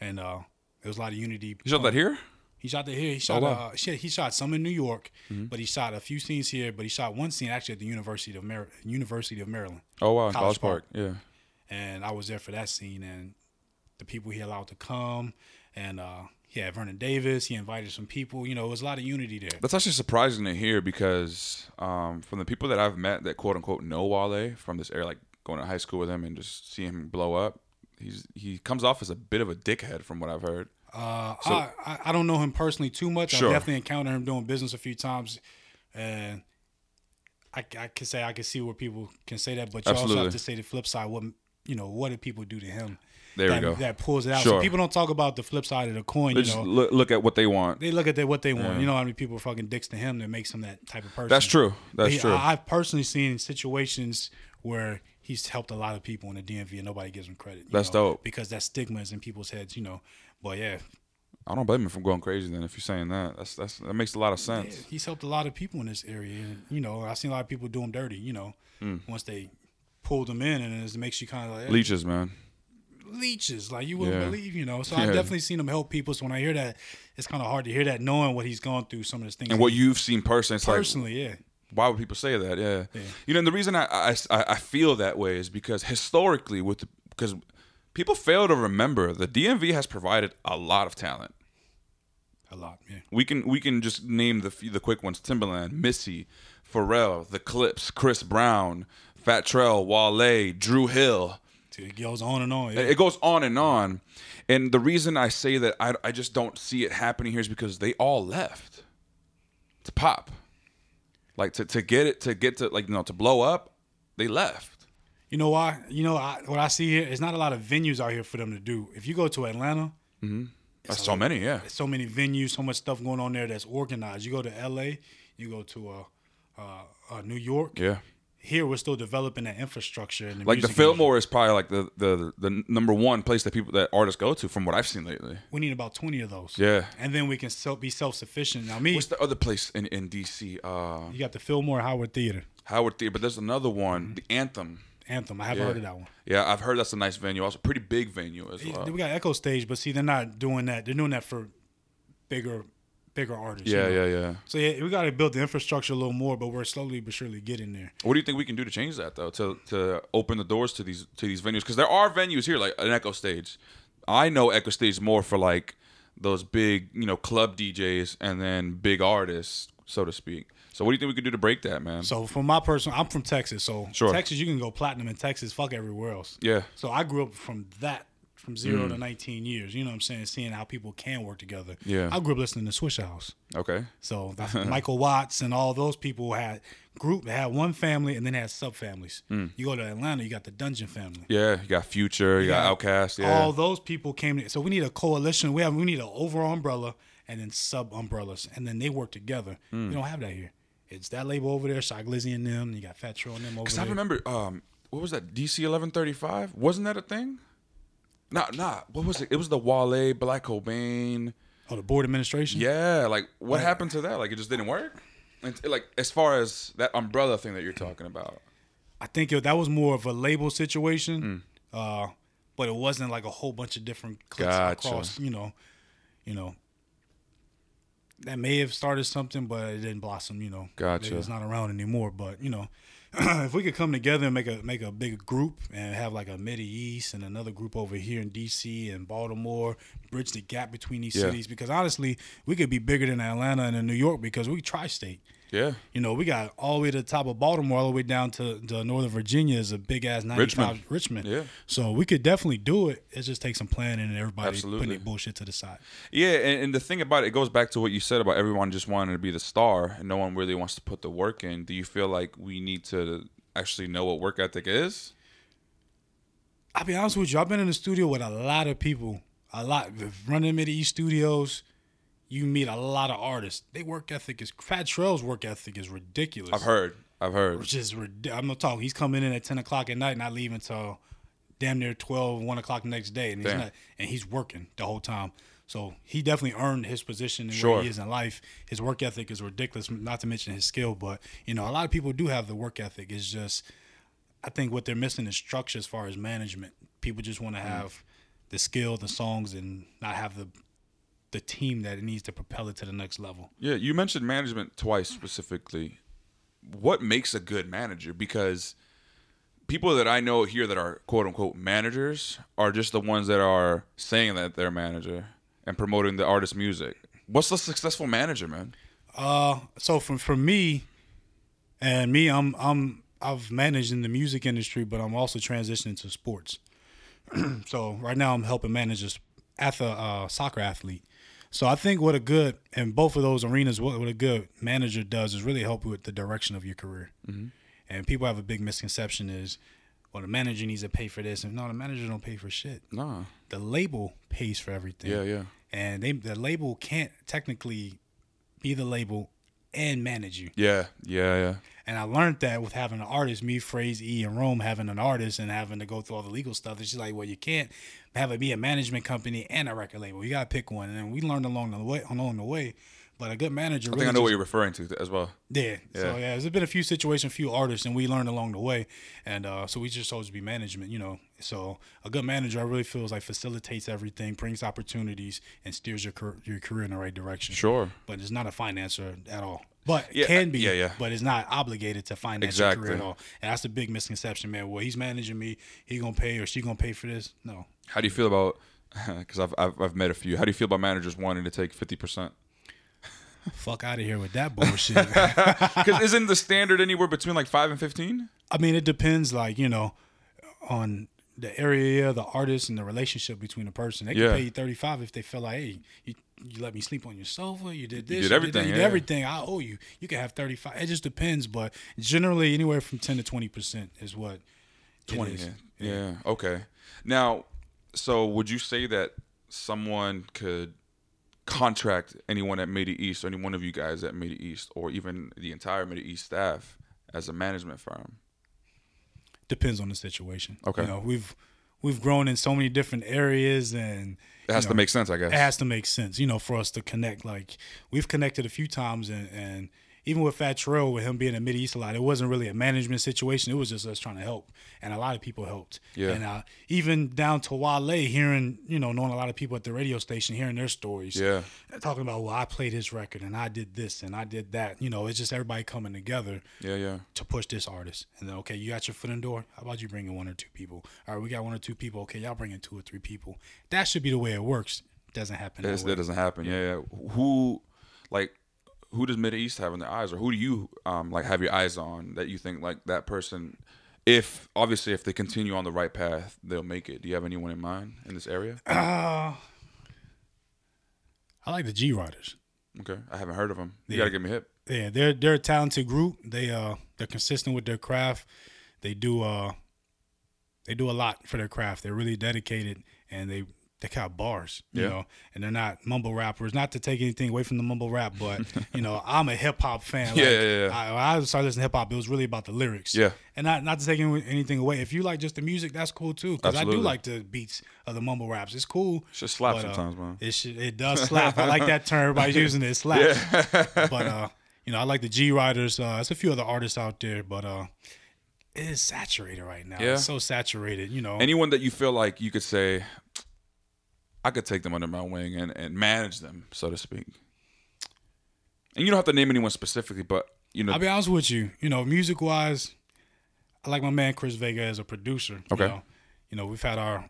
and uh, there was a lot of unity. You shot that here? He shot that here. He shot. wow. uh, he shot some in New York, but he shot a few scenes here. But he shot one scene actually at the University of Mar- University of Maryland. Oh wow, in College College Park. Yeah. and I was there for that scene and the people he allowed to come, and uh, he had Vernon Davis. He invited some people. You know, it was a lot of unity there. That's actually surprising to hear because um, from the people that I've met that quote unquote know Wale from this era, like going to high school with him and just seeing him blow up, he's he comes off as a bit of a dickhead from what I've heard. Uh, I, I I don't know him personally too much. Sure. I've definitely encountered him doing business a few times, and I, I can say I can see where people can say that, but you also have to say the flip side. What you know, what did people do to him? There we that, go. That pulls it out. Sure. So people don't talk about the flip side of the coin. They You just know, look, look at what they want. they look at that what they want. Yeah. You know how many people are fucking dicks to him that makes him that type of person. That's true. That's true. I, I've personally seen situations where he's helped a lot of people in the DMV and nobody gives him credit. That's know, dope. because that stigma is in people's heads. You know, but yeah, I don't blame him for going crazy. Then, if you're saying that, that's that's that makes a lot of Yeah, sense. he's helped a lot of people in this area. And, you know, I've seen a lot of people do him dirty, you know, Mm. once they pulled them in and it makes you kind of like, hey, Leeches, man. Leeches, like you wouldn't Yeah. believe, you know. So Yeah. I've definitely seen him help people. So when I hear that, it's kind of hard to hear that knowing what he's gone through, some of the things. And what you've seen personally, it's like, personally, yeah. why would people say that? Yeah. Yeah. You know, and the reason I, I, I I feel that way is because historically, with because people fail to remember the DMV has provided a lot of talent. A lot, yeah. We can we can just name the few, the quick ones: Timbaland, Missy, Pharrell, The Clipse, Chris Brown, Fat Trel, Wale, Dru Hill. It goes on and on. Yeah. It goes on and on. And the reason I say that I, I just don't see it happening here is because they all left to pop. Like to, to get it to get to like you know to blow up, they left. You know why? You know I, what I see here is not a lot of venues out here for them to do. If you go to Atlanta, That's so many, yeah. there's so many venues, so much stuff going on there that's organized. You go to L.A., you go to uh, uh, uh, New York. Yeah. Here we're still developing that infrastructure. And the Like the Fillmore is probably like the, the the number one place that people that artists go to from what I've seen lately. We need about twenty of those. Yeah. and then we can self, be self sufficient. Now, me, What's the other place in, in DC? Uh you got the Fillmore Howard Theater Howard Theater, but there's another one, Mm-hmm. the Anthem. Anthem. I haven't Yeah. heard of that one. Yeah, I've heard that's a nice venue. Also, pretty big venue as well. We got Echo Stage, but see, they're not doing that. They're doing that for bigger, bigger artists. you Yeah, know? yeah, yeah. So yeah, we got to build the infrastructure a little more, but we're slowly but surely getting there. What do you think we can do to change that though? To to open the doors to these to these venues because there are venues here like an Echo Stage. I know Echo Stage more for like those big you know club DJs and then big artists, so to speak. So what do you think we could do to break that, man? So for my personal, I'm from Texas, so Sure. Texas you can go platinum in Texas. Fuck everywhere else. yeah, So I grew up from that, from zero Mm. to 19 years. You know what I'm saying? Seeing how people can work together. Yeah. I grew up listening to Swishahouse. okay, So Michael Watts and all those people had group had one family and then had sub families. You go to Atlanta, you got the Dungeon family. Mm. yeah. You got Future, you got got Outkast, yeah. All those people came. To, so we need a coalition. We have we need an overall umbrella and then sub umbrellas, and then they work together. Mm. We don't have that here. It's that label over there, Shy Glizzy and them. You got Fat Trel and them over Because. I remember, um, what was that? DC eleven thirty five. Wasn't that a thing? Nah, nah. What was it? It was the Wale, Black Cobain. oh, the board administration. Yeah, like what happened to that? Like it just didn't work. Like as far as that umbrella thing that you're talking about. I think it, that was more of a label situation, Mm. uh, but it wasn't like a whole bunch of different clips Gotcha. across. You know, you know. That may have started something, but it didn't blossom. You know, Gotcha. It's not around anymore, but you know, if we could come together and make a make a big group and have like a Middle East and another group over here in DC and Baltimore, bridge the gap between these Yeah. cities because honestly, we could be bigger than Atlanta and New York because we tri-state. Yeah. You know, we got all the way to the top of Baltimore, all the way down to, to Northern Virginia is a big ass 95 Richmond. Richmond. Yeah. So we could definitely do it. It just takes some planning and everybody Absolutely. putting their bullshit to the side. Yeah, and, and the thing about it, it goes back to what you said about everyone just wanting to be the star and no one really wants to put the work in. Do you feel like we need to actually know what work ethic is? I'll be honest with you, I've been in the studio with a lot of people, a lot of running Mid East studios. You meet a lot of artists. They work ethic is Fat Trel's work ethic is ridiculous. I've heard. I've heard. Which is I'm not talking. He's coming in at ten o'clock at night, and not leaving until damn near 12, 1 o'clock the next day, and he's Damn. not, and he's working the whole time. So he definitely earned his position and Sure. where he is in life. His work ethic is ridiculous. Not to mention his skill, but you know, a lot of people do have the work ethic. It's just, I think what they're missing is structure as far as management. People just want to Mm. have the skill, the songs, and not have the the team that it needs to propel it to the next level. Yeah, you mentioned management twice specifically. What makes a good manager? Because people that I know here that are quote unquote managers are just the ones that are saying that they're a manager and promoting the artist's music. What's the successful manager, man? Uh, so for for me, and me, I'm I'm I've managed in the music industry, but I'm also transitioning to sports. so right now, I'm helping manage a, uh, soccer athlete. So I think what a good in both of those arenas, what, what a good manager does is really help with the direction of your career. Mm-hmm. And people have a big misconception is, well, the manager needs to pay for this, and no, the manager don't pay for shit. No. The label pays for everything. Yeah, yeah. And they the label can't technically be the label and manage you. Yeah, yeah, yeah. And I learned that with having an artist, me, Phrase, E, and Rome having an artist and having to go through all the legal stuff. It's just like, well, you can't have it be a management company and a record label. You gotta pick one. And we learned along the way along the way. But a good manager I really think I know what you're referring to as well. yeah. So Yeah. yeah, there's been a few situations, a few artists, and we learned along the way. And uh, so we just to be management, you know. So a good manager, I really feels like facilitates everything, brings opportunities, and steers your car- your career in the right direction. Sure. But it's not a financer at all. But Yeah, it can be. yeah, yeah. But it's not obligated to finance your career at all. And that's a big misconception, man. Well, he's managing me. He gonna pay or she gonna pay for this? No. How do you feel about? Because I've, I've I've met a few. How do you feel about managers wanting to take fifty percent? Fuck out of here with that bullshit. Because isn't the standard anywhere between like five and fifteen? I mean, it depends, like you know, on the area, the artist, and the relationship between the person. They can Yeah. pay you thirty five if they feel like, hey, you, you let me sleep on your sofa, you did this, did that, everything, you did yeah. everything. I owe you. You can have thirty five. It just depends, but generally, anywhere from ten to twenty percent is what. Twenty. is. Yeah. yeah. Okay. Now, so would you say that someone could contract anyone at Midi East, or any one of you guys at Midi East, or even the entire Midi East staff as a management firm? Depends on the situation. Okay. You know, we've we've grown in so many different areas, and It has you to make sense, I guess. it has to make sense, you know, for us to connect. Like we've connected a few times, and, and even with Fat Trel, with him being a Mid East a lot, it wasn't really a management situation. It was just us trying to help, and a lot of people helped. Yeah. And uh, even down to Wale, hearing you know, knowing a lot of people at the radio station, hearing their stories. yeah. Talking about, well, I played his record, and I did this, and I did that. You know, it's just everybody coming together Yeah. Yeah. to push this artist. And then, okay, you got your foot in the door. How about you bring in one or two people? All right, we got one or two people. Okay, y'all bring in two or three people. That should be the way it works. Doesn't happen. That that doesn't happen. Yeah, yeah. Who, like, who does Middle East have in their eyes, or who do you um like have your eyes on that you think like that person, if obviously if they continue on the right path, they'll make it. Do you have anyone in mind in this area? Uh, I like the G Riders. Okay, I haven't heard of them. You Yeah. gotta give me hip. Yeah, they're they're a talented group. They uh they're consistent with their craft. They do uh they do a lot for their craft. They're really dedicated and they they got bars, you Yeah. know, and they're not mumble rappers. Not to take anything away from the mumble rap, but you know, I'm a hip hop fan. Yeah, Like, yeah, yeah. I, I started listening to hip hop, it was really about the lyrics. Yeah. and not not to take anything away. If you like just the music, that's cool too. Because I do like the beats of the mumble raps. It's cool. It just slap But, uh, sometimes, man. It should, it does slap. I like that term. Everybody's using it. it Slaps. But uh, you know, I like the G Riders. Uh, there's a few other artists out there, but uh, it is saturated right now. Yeah. It's so saturated. You know, Anyone that you feel like you could say, I could take them under my wing and, and manage them, so to speak. And you don't have to name anyone specifically, but you know, I'll be honest with you. You know, music wise, I like my man Chris Vega as a producer. Okay. You know, you know we've had our,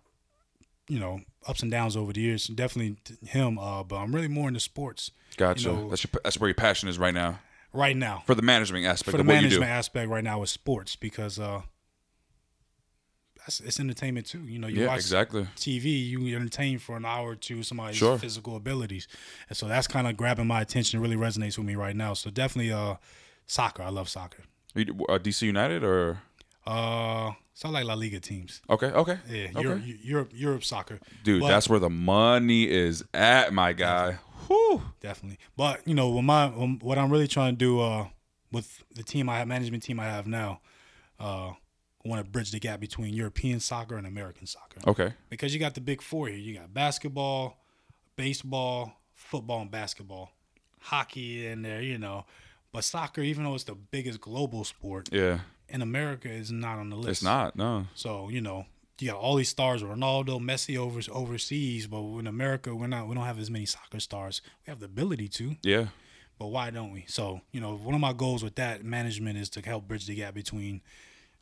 you know, ups and downs over the years. Definitely him. Uh, but I'm really more into sports gotcha. you know- that's your, that's where your passion is right now right now. for the management aspect for the management aspect right now is sports because uh, that's it's entertainment too. You know, you Yeah, watch exactly. TV, you entertain for an hour or two somebody's Sure. physical abilities, and so that's kind of grabbing my attention. Really resonates with me right now. So definitely, uh, soccer. I love soccer. You- uh, DC United or Uh, so I like La Liga teams. okay, okay, Yeah, okay. Europe, Europe, Europe soccer. dude, But- that's where the money is at, my guy. Whew. definitely. But you know, when my when, what I'm really trying to do uh, with the team I have, management team I have now, uh, want to bridge the gap between European soccer and American soccer Okay, because you got the big four here. You got basketball, baseball, football, and basketball, hockey in there, you know. But soccer, even though it's the biggest global sport yeah, in America, is not on the list. it's not. No, So you know, you got all these stars, Ronaldo, Messi over overseas, but in America, we're not. We don't have as many soccer stars. We have the ability to, yeah, but why don't we? So you know, one of my goals with that management is to help bridge the gap between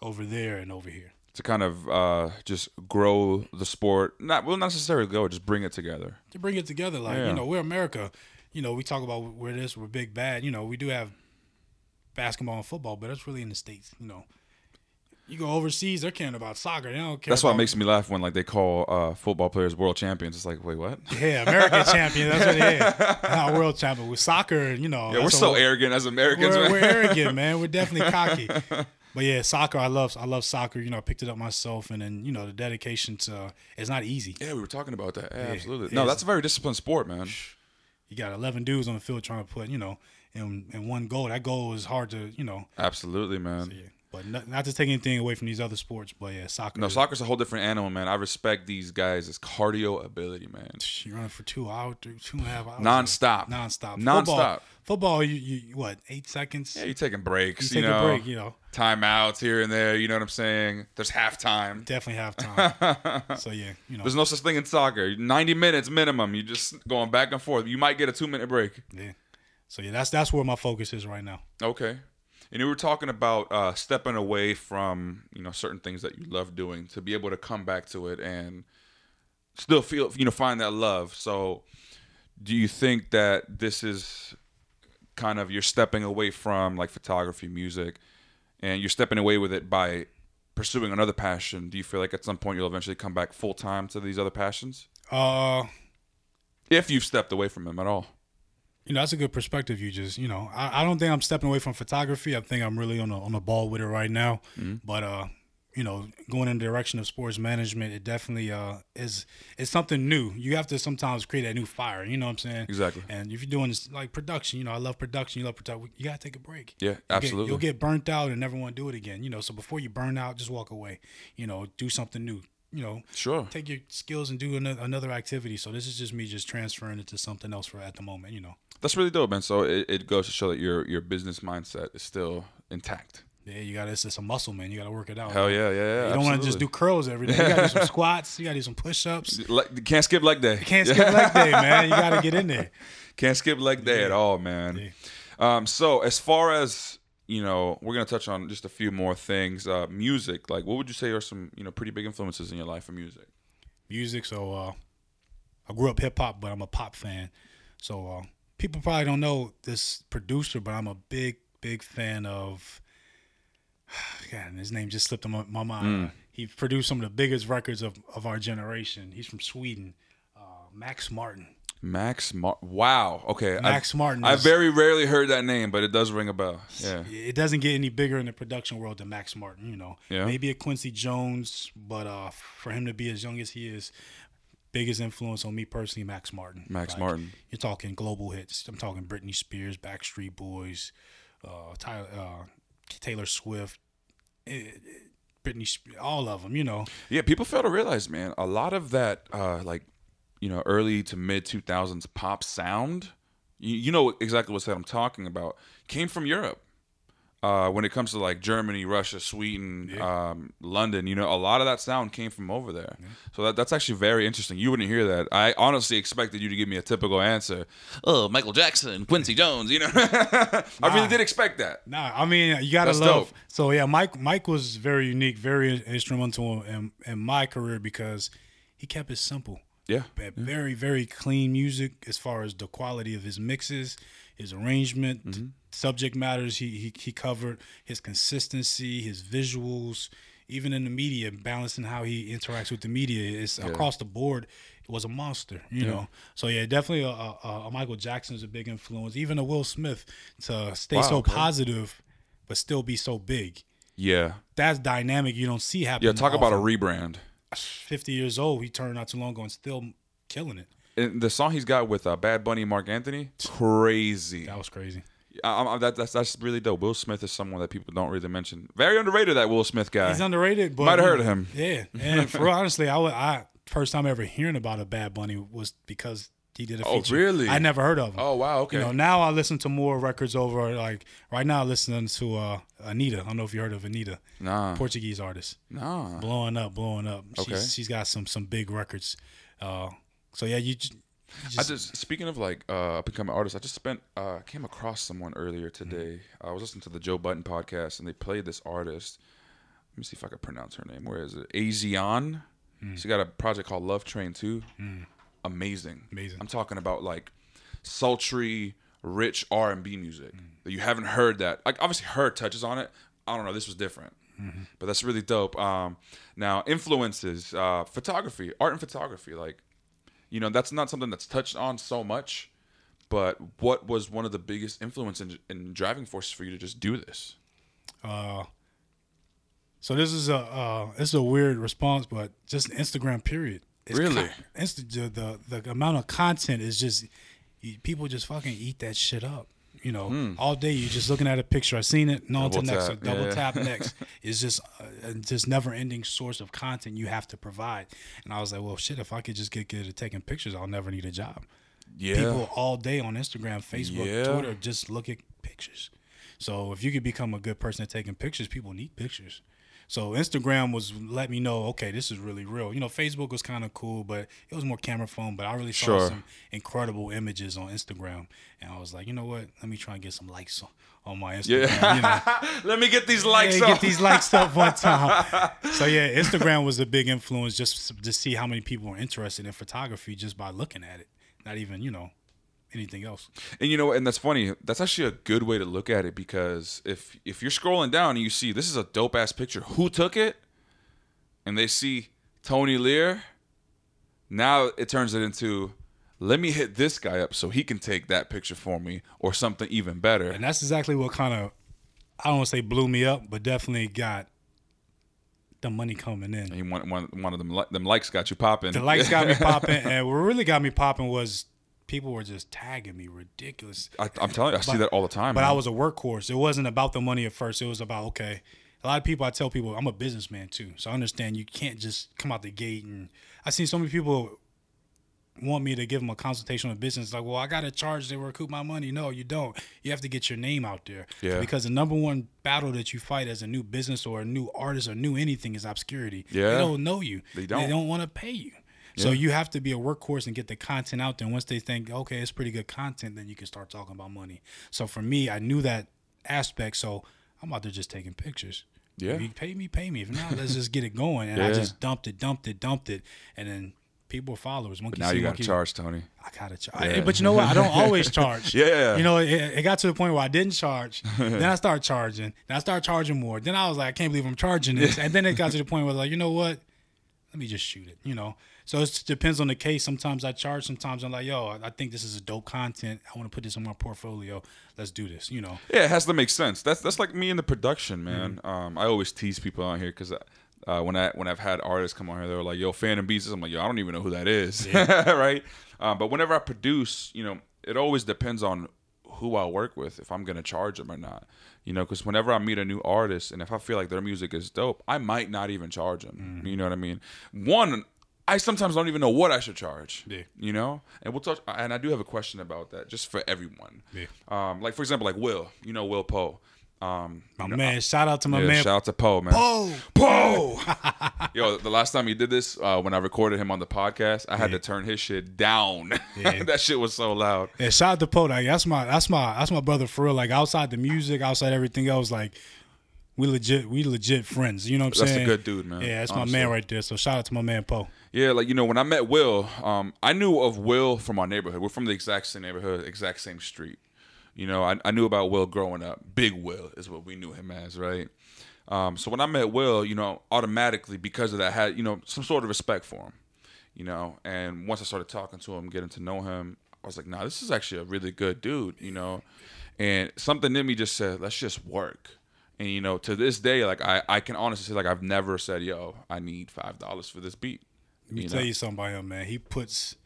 over there and over here. to kind of uh, just grow the sport. Not well, not necessarily go, just bring it together. To bring it together, like Yeah. you know, we're America. You know, we talk about where this, we're big bad. You know, we do have basketball and football, but that's really in the states. You know, you go overseas, they're caring about soccer. They don't care. That's why it makes me laugh when like they call uh, football players world champions. It's like, wait, what? Yeah, American champion. That's what it is. Not world champion with soccer. You know, Yeah, we're so what- arrogant as Americans. We're, we're arrogant, man. We're definitely cocky. But yeah, soccer. I love. I love soccer. You know, I picked it up myself, and then you know the dedication to. It's not easy. yeah, we were talking about that. Yeah, absolutely. No, that's a very disciplined sport, man. You got 11 dudes on the field trying to put you know in in one goal. That goal is hard to you know. Absolutely, man. Yeah. But not, not to take anything away from these other sports, but yeah, soccer. No, is- soccer's a whole different animal, man. I respect these guys' it's cardio ability, man. You're running for two hours, two and a half hours. Non-stop. Non-stop. Non-stop. Football, football you, you what? Eight seconds. Yeah, you're taking breaks, you you, take know, a break. You know, timeouts here and there. You know what I'm saying? There's halftime. definitely have time. so yeah, you know, There's no such thing in soccer. 90 minutes minimum. You're just going back and forth. You might get a two minute break. yeah. So yeah, that's that's where my focus is right now. Okay. And you were talking about uh, stepping away from you know certain things that you love doing to be able to come back to it and still feel you know find that love. So, do you think that this is kind of you're stepping away from like photography, music, and you're stepping away with it by pursuing another passion? Do you feel like at some point you'll eventually come back full time to these other passions, Uh, if you've stepped away from them at all? You know, that's a good perspective. You just, you know, I, I don't think I'm stepping away from photography. I think I'm really on the on the ball with it right now. But uh, you know, going in the direction of sports management, it definitely uh is it's something new. You have to sometimes create that new fire. You know what I'm saying? Exactly. And if you're doing this like production, you know, I love production. You love production. You gotta take a break. Yeah, You'll get- absolutely. you'll get burnt out and never want to do it again. You know, so before you burn out, just walk away. You know, do something new. You know, Sure. take your skills and do another, another activity. So this is just me just transferring it to something else for at the moment. You know. That's really dope, man. So it, it goes to show that your your business mindset is still intact. Yeah, you got to it's just a muscle, man. You got to work it out. Hell yeah, yeah, yeah. You don't want to just do curls every day. You got to do some squats. You got to do some push-ups. Le- can't skip leg day. Can't skip leg day, man. You got to get in there. Can't skip leg day at all, man. Um, so as far as you know, we're gonna touch on just a few more things. Uh, music, like, what would you say are some you know pretty big influences in your life for music? Music. So uh, I grew up hip hop, but I'm a pop fan. So uh, people probably don't know this producer, but I'm a big, big fan of. God, his name just slipped on my, mind. He produced some of the biggest records of, of our generation. He's from Sweden. Uh, Max Martin. Max Mar- Wow. Okay. Max I've, Martin I've very rarely heard that name, but it does ring a bell. Yeah. it doesn't get any bigger in the production world than Max Martin. You know, Yeah. maybe a Quincy Jones, but uh, for him to be as young as he is, biggest influence on me personally, Max Martin. Max Like, Martin. You're talking global hits. I'm talking Britney Spears, Backstreet Boys, uh, Tyler, uh, Taylor Swift, eh, eh, Britney, Sp- all of them. You know, Yeah, people fail to realize, man, a lot of that, uh, like, you know, early to mid 2000s pop sound, you, you know exactly what I'm talking about, came from Europe. Uh, when it comes to like Germany, Russia, Sweden, um, London, you know, a lot of that sound came from over there. So that, that's actually very interesting. You wouldn't hear that. I honestly expected you to give me a typical answer. Oh, Michael Jackson, Quincy Jones, you know. I really did expect that. Nah, I mean you gotta That's love. dope. So yeah, Mike Mike was very unique, very instrumental in, in my career because he kept it simple. Yeah. Very very clean music as far as the quality of his mixes, his arrangement, Mm-hmm. subject matters he, he he covered, his consistency, his visuals, even in the media, balancing how he interacts with the media is across the board. It was a monster, you know. So yeah, definitely a, a, a Michael Jackson is a big influence. Even a Will Smith to stay Wow, so okay. positive, but still be so big. Yeah. That's dynamic. You don't see happen. Yeah, talk about a rebrand. Fifty years old, he turned not too long ago and still killing it. And the song he's got with uh, Bad Bunny, Marc Anthony, crazy. That was crazy. I, I, that, that's that's really dope. Will Smith is someone that people don't really mention. Very underrated. That Will Smith guy. He's underrated, but Might have heard of him. Yeah, and for honestly, I, would- I first time ever hearing about a Bad Bunny was because he did a feature. Oh, really? I never heard of him. oh wow. Okay. You know, now I listen to more records over like right now. I'm listening to uh, Anitta. I don't know if you heard of Anitta, nah. Portuguese artist, Nah. blowing up, blowing up. Okay. She's, she's got some some big records. Uh, so yeah, you. j- you I just, just speaking of like uh, up and coming artists, I just spent uh, came across someone earlier today. Mm-hmm. I was listening to the Joe Budden podcast, and they played this artist. Let me see if I can pronounce her name. Where is it? Azion. She got a project called Love Train too. Amazing. Amazing. I'm talking about like sultry, rich R and B music that you haven't heard. That like obviously her touches on it. I don't know. This was different, but that's really dope. Um, now influences uh, photography, art and photography. Like, you know, that's not something that's touched on so much. But what was one of the biggest influence and in driving forces for you to just do this? Uh, so this is a uh, this is a weird response, but just Instagram. Period. It's Really? con- Insta- the, the the amount of content is just people just fucking eat that shit up. You know, hmm. all day you're just looking at a picture. I seen it. No. Double to next. tap, double yeah. tap next. It's just uh, a, just never ending source of content you have to provide. And I was like, well, shit. If I could just get good at taking pictures, I'll never need a job Yeah, people all day on Instagram, Facebook, Yeah. Twitter just look at pictures. So if you could become a good person at taking pictures, people need pictures. So Instagram was let me know, okay, this is really real. You know, Facebook was kind of cool, but it was more camera phone. But I really saw Sure. some incredible images on Instagram, and I was like, you know what? Let me try and get some likes on, on my Instagram. yeah. You know, Let me get these likes yeah, up. get these likes up one time. So yeah, Instagram was a big influence just to see how many people are interested in photography just by looking at it. Not even you know anything else. And you know, and that's funny. That's actually a good way to look at it because if if you're scrolling down and you see this is a dope ass picture, who took it? And they see Tony Lear. Now it turns it into, let me hit this guy up so he can take that picture for me or something even better. And that's exactly what kind of I don't want to say blew me up, but definitely got the money coming in. And one, one, one of them them likes got you popping. The likes got me popping, and what really got me popping was people were just tagging me ridiculous. I, I'm telling you, I see that all the time. But man. I was a workhorse. It wasn't about the money at first. It was about okay. A lot of people, I tell people, I'm a businessman too, so I understand you can't just come out the gate and. I seen so many people want me to give them a consultation on business. Like, well, I got to charge to recoup my money. No, you don't. You have to get your name out there. Yeah. Because the number one battle that you fight as a new business or a new artist or new anything is obscurity. Yeah. They don't know you. They don't. They don't want to pay you. So you have to be a workhorse and get the content out there. And once they think, okay, it's pretty good content, then you can start talking about money. So for me, I knew that aspect. So I'm out there just taking pictures. Yeah. If you pay me, pay me. If not, let's just get it going. And I just dumped it, dumped it, dumped it, and then people were followers. Monkey now see, you got to charge, Tony. I gotta charge. Yeah. But you know what? I don't always charge. Yeah. You know, it, it got to the point where I didn't charge. then I started charging. Then I started charging more. Then I was like, I can't believe I'm charging this. And then it got to the point where like, you know what? Let me just shoot it. You know. So it depends on the case. Sometimes I charge. Sometimes I'm like, yo, I- think this is a dope content. I want to put this in my portfolio. Let's do this. You know. Yeah, it has to make sense. That's that's like me in the production, man. Mm-hmm. Um, I always tease people out here because uh, when I when I've had artists come on here, they're like, "Yo, fan and beats." I'm like, "Yo, I don't even know who that is," right? Um, but whenever I produce, you know, it always depends on who I work with if I'm gonna charge them or not. You know, because whenever I meet a new artist and if I feel like their music is dope, I might not even charge them. Mm-hmm. You know what I mean? One. I sometimes don't even know what I should charge. Yeah. You know, and we'll talk. And I do have a question about that, just for everyone. Yeah. Um, like for example, like Will, you know Will Poe. Um, My you know, man, shout out to my yeah, man. shout out to Poe, man. Oh, Poe. Yo, the last time he did this, uh, when I recorded him on the podcast, I had Yeah. to turn his shit down. Yeah. that shit was so loud. Yeah, shout out to Poe. Like, that's my that's my that's my brother for real. Like outside the music, outside everything else, like we legit we legit friends. You know what I'm saying? That's a good dude, man, Yeah, that's honestly. my man right there. So shout out to my man Poe. Yeah, like you know, when I met Will, um, I knew of Will from our neighborhood. We're from the exact same neighborhood, exact same street. You know, I, I knew about Will growing up. Big Will is what we knew him as, right? Um, so when I met Will, you know, automatically because of that, I had you know some sort of respect for him. You know, and once I started talking to him, getting to know him, I was like, nah, this is actually a really good dude. You know, and something in me just said, let's just work. And you know, to this day, like I, I can honestly say, like I've never said, yo, I need five dollars for this beat. Let me You tell know? you something about him, man. He puts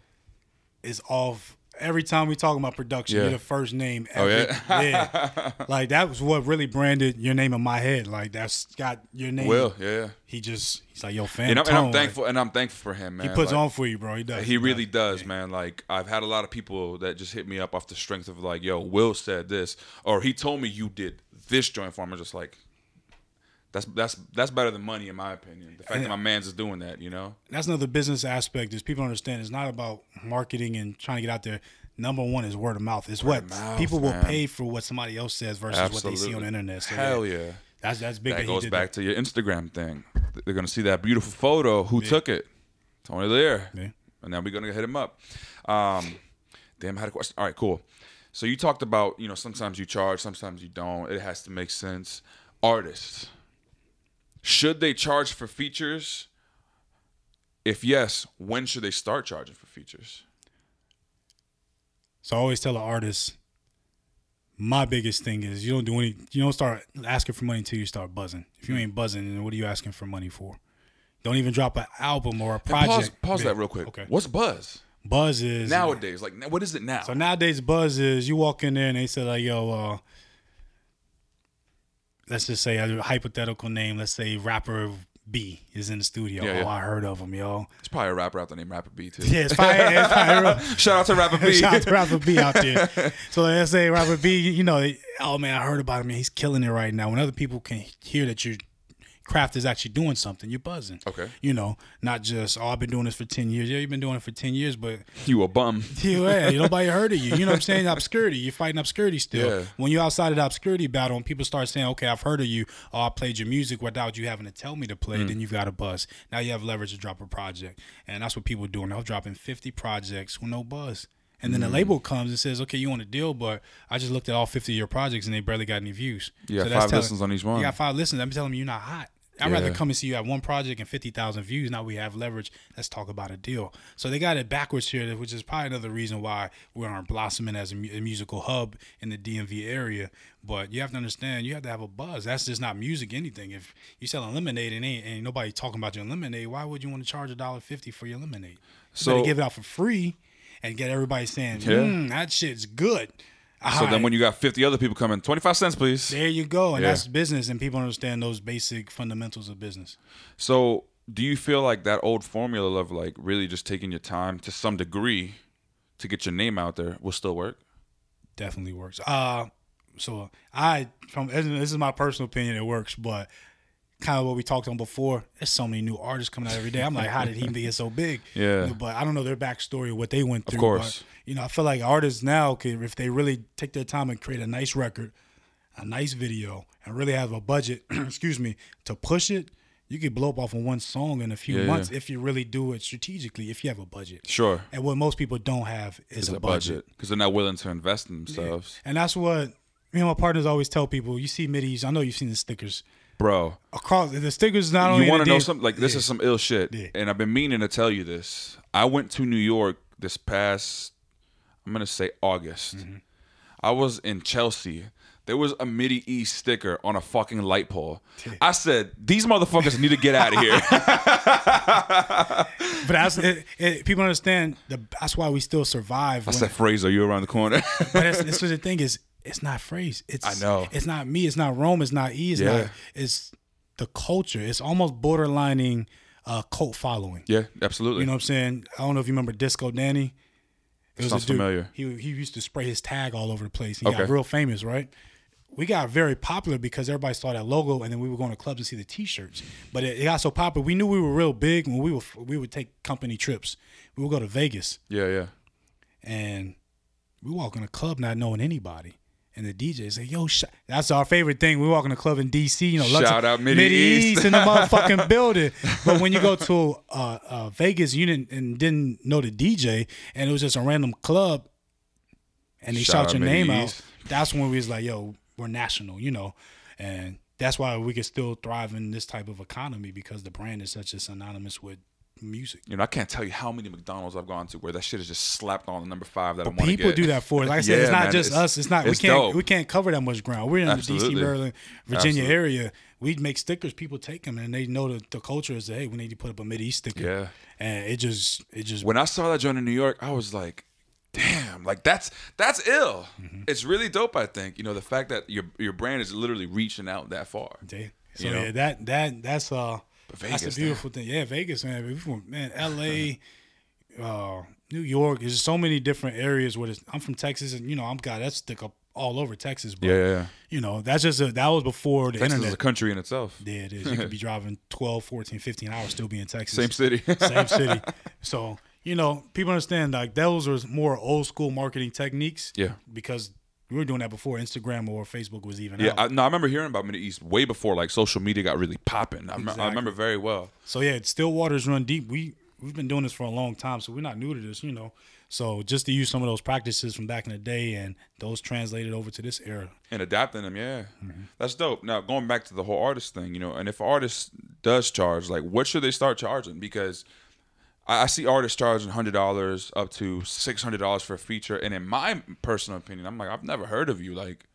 is off every time we talk about production. Yeah. You're the first name Oh, yeah? yeah. Like that was what really branded your name in my head. Like that's got your name. Will, yeah. He just he's like yo fan. And I'm, and I'm thankful, and I'm thankful for him, man. He puts Like, on for you, bro. He does. He really does, man. Like I've had a lot of people that just hit me up off the strength of like, "Yo, Will said this," or he told me you did this joint for him. I'm just like, that's that's that's better than money, in my opinion. The fact that my man's is doing that, you know. that's another business aspect is people understand it's not about marketing and trying to get out there. Number one is word of mouth. It's what mouth, people will pay for what somebody else says versus what they see on the internet. So, Hell yeah, yeah. That's that's big. that he goes back to your Instagram thing. They're gonna see that beautiful photo. Who took it? Tony Lear. Yeah. And then we're gonna hit him up. Um, damn, I had a question. All right, cool. So you talked about you know sometimes you charge, sometimes you don't. It has to make sense. Artists, should they charge for features? If yes, when should they start charging for features? So I always tell the artist, my biggest thing is you don't do any, you don't start asking for money until you start buzzing. If you ain't buzzing, then what are you asking for money for? Don't even drop an album or a And project. pause, pause that real quick. Okay. What's buzz Buzz is nowadays? Like, what is it now? So nowadays, buzz is you walk in there and they say like, "Yo, uh, let's just say a hypothetical name. Let's say rapper B is in the studio. Yeah, oh. I heard of him, yo. It's probably a rapper out there named Rapper B too. Yeah, it's probably, it's probably Shout out to Rapper B. Shout out to Rapper B out there. So let's say Rapper B, you know, oh man, I heard about him. He's killing it right now. When other people can hear that your craft is actually doing something, you're buzzing. Okay. You know, not just oh, I've been doing this for ten years. Yeah, you've been doing it for ten years, but you a bum. yeah, nobody heard of you. You know what I'm saying? Obscurity. You're fighting obscurity still. Yeah. When you're outside of the obscurity battle and people start saying, okay, I've heard of you, Oh, I played your music without you having to tell me to play, Mm. then you've got a buzz. Now you have leverage to drop a project. And that's what people are doing. They're dropping 50 projects with no buzz. And Mm. then the label comes and says, okay, you want a deal, but I just looked at all 50 of your projects and they barely got any views. Yeah, that's five telling- listens on each one. You got five listens. I'm telling you, you're not hot. I'd rather come and see you have one project and 50,000 views. Now we have leverage. Let's talk about a deal. So they got it backwards here, which is probably another reason why we aren't blossoming as a, mu- a musical hub in the DMV area. But you have to understand, you have to have a buzz. That's just not music, anything. If you selling lemonade and ain't, ain't nobody talking about your lemonade, why would you want to charge a dollar fifty for your lemonade? So So- better give it out for free and get everybody saying, Yeah. mm, that shit's good. So then when you got 50 other people coming, 25 cents, please. there you go, and Yeah. that's business, and people understand those basic fundamentals of business. So do you feel like that old formula of like really just taking your time to some degree to get your name out there will still work? definitely works. Uh so I from this is my personal opinion, it works, but kind of what we talked on before. There's so many new artists coming out every day. I'm like, how did he get so big? Yeah. but I don't know their backstory, what they went through. Of course. but, you know, I feel like artists now can, if they really take their time and create a nice record, a nice video, and really have a budget, excuse me, to push it. You could blow up off of one song in a few Yeah, months yeah. if you really do it strategically. If you have a budget, Sure. and what most people don't have is It's a, a budget. because they're not willing to invest in themselves. And that's what me and my partners always tell people. You see middies, I know you've seen the stickers. Bro, Across the stickers not only you want to know something? Like, this Yeah. is some ill shit. Yeah. And I've been meaning to tell you this. I went to New York this past, I'm to say August. Mm-hmm. I was in Chelsea. There was a Midi East sticker on a fucking light pole. I said, these motherfuckers need to get out of here. But that's it, it, people understand the that's why we still survive. I when- said, Fraser, you around the corner. but that's, this is the thing is it's not phrase. It's I know. it's not me. It's not Rome. It's not E. It's Yeah. not. It's the culture. It's almost borderlining uh, cult following. yeah, absolutely. You know what I'm saying? I don't know if you remember Disco Danny. It was Sounds a dude. familiar. He he used to spray his tag all over the place. He Okay. got real famous, right? We got very popular because everybody saw that logo, and then we were going to clubs to see the T-shirts. But it, it got so popular, we knew we were real big when we were we would take company trips. We would go to Vegas, yeah, yeah. and we walk in a club not knowing anybody. And the DJ say, "Yo, sh-. that's our favorite thing. We walk in a club in DC, you know, Shout of out Midi East. in the motherfucking building. But when you go to uh, uh, Vegas, you didn't and didn't know the DJ, and it was just a random club, and they Shout shout out your Midi name out. That's when we was like, "Yo, we're national," you know, and that's why we can still thrive in this type of economy because the brand is such a synonymous with music. You know, I can't tell you how many McDonald's I've gone to where that shit is just slapped on the number five that I want to People do that for. Like I said, Yeah, it's not man, just it's- us. It's not. it's we can't. dope. We can't cover that much ground. We're in the D.C., Maryland, Virginia Absolutely. area. We make stickers. People take them, and they know that the culture is. Hey, we need to put up a mid east sticker. Yeah. And it just, it just. When I saw that joint in New York, I was like, damn, like that's that's ill. Mm-hmm. It's really dope, I think. You know, the fact that your your brand is literally reaching out that far. Yeah. So You know? yeah, that that that's uh But that's Vegas, a beautiful thing. Yeah, Vegas, man. Man, L.A., uh, New York. There's so many different areas where it's, I'm from Texas, and you know I'm God. That's stick up all over Texas, but Yeah, yeah, yeah. you know that's just a, that was before the Texas internet. is a country in itself. Yeah, it is. You could be driving 12, 14, 15 hours, still be in Texas. Same city. Same city. So, you know, people understand like those are more old school marketing techniques. Yeah. Because we were doing that before Instagram or Facebook was even Yeah. I, no, I remember hearing about Middle East way before like social media got really popping. I, rem- I remember very well. So yeah, still waters run deep. We we've been doing this for a long time, so we're not new to this, you know. So just to use some of those practices from back in the day and those translated over to this era. and adapting them. Yeah, Mm-hmm. that's dope. Now going back to the whole artist thing, you know, and if artist does charge, like, what should they start charging? Because I, I see artists charging hundred dollars up to six hundred dollars for a feature, and in my personal opinion, I'm like, I've never heard of you. Like,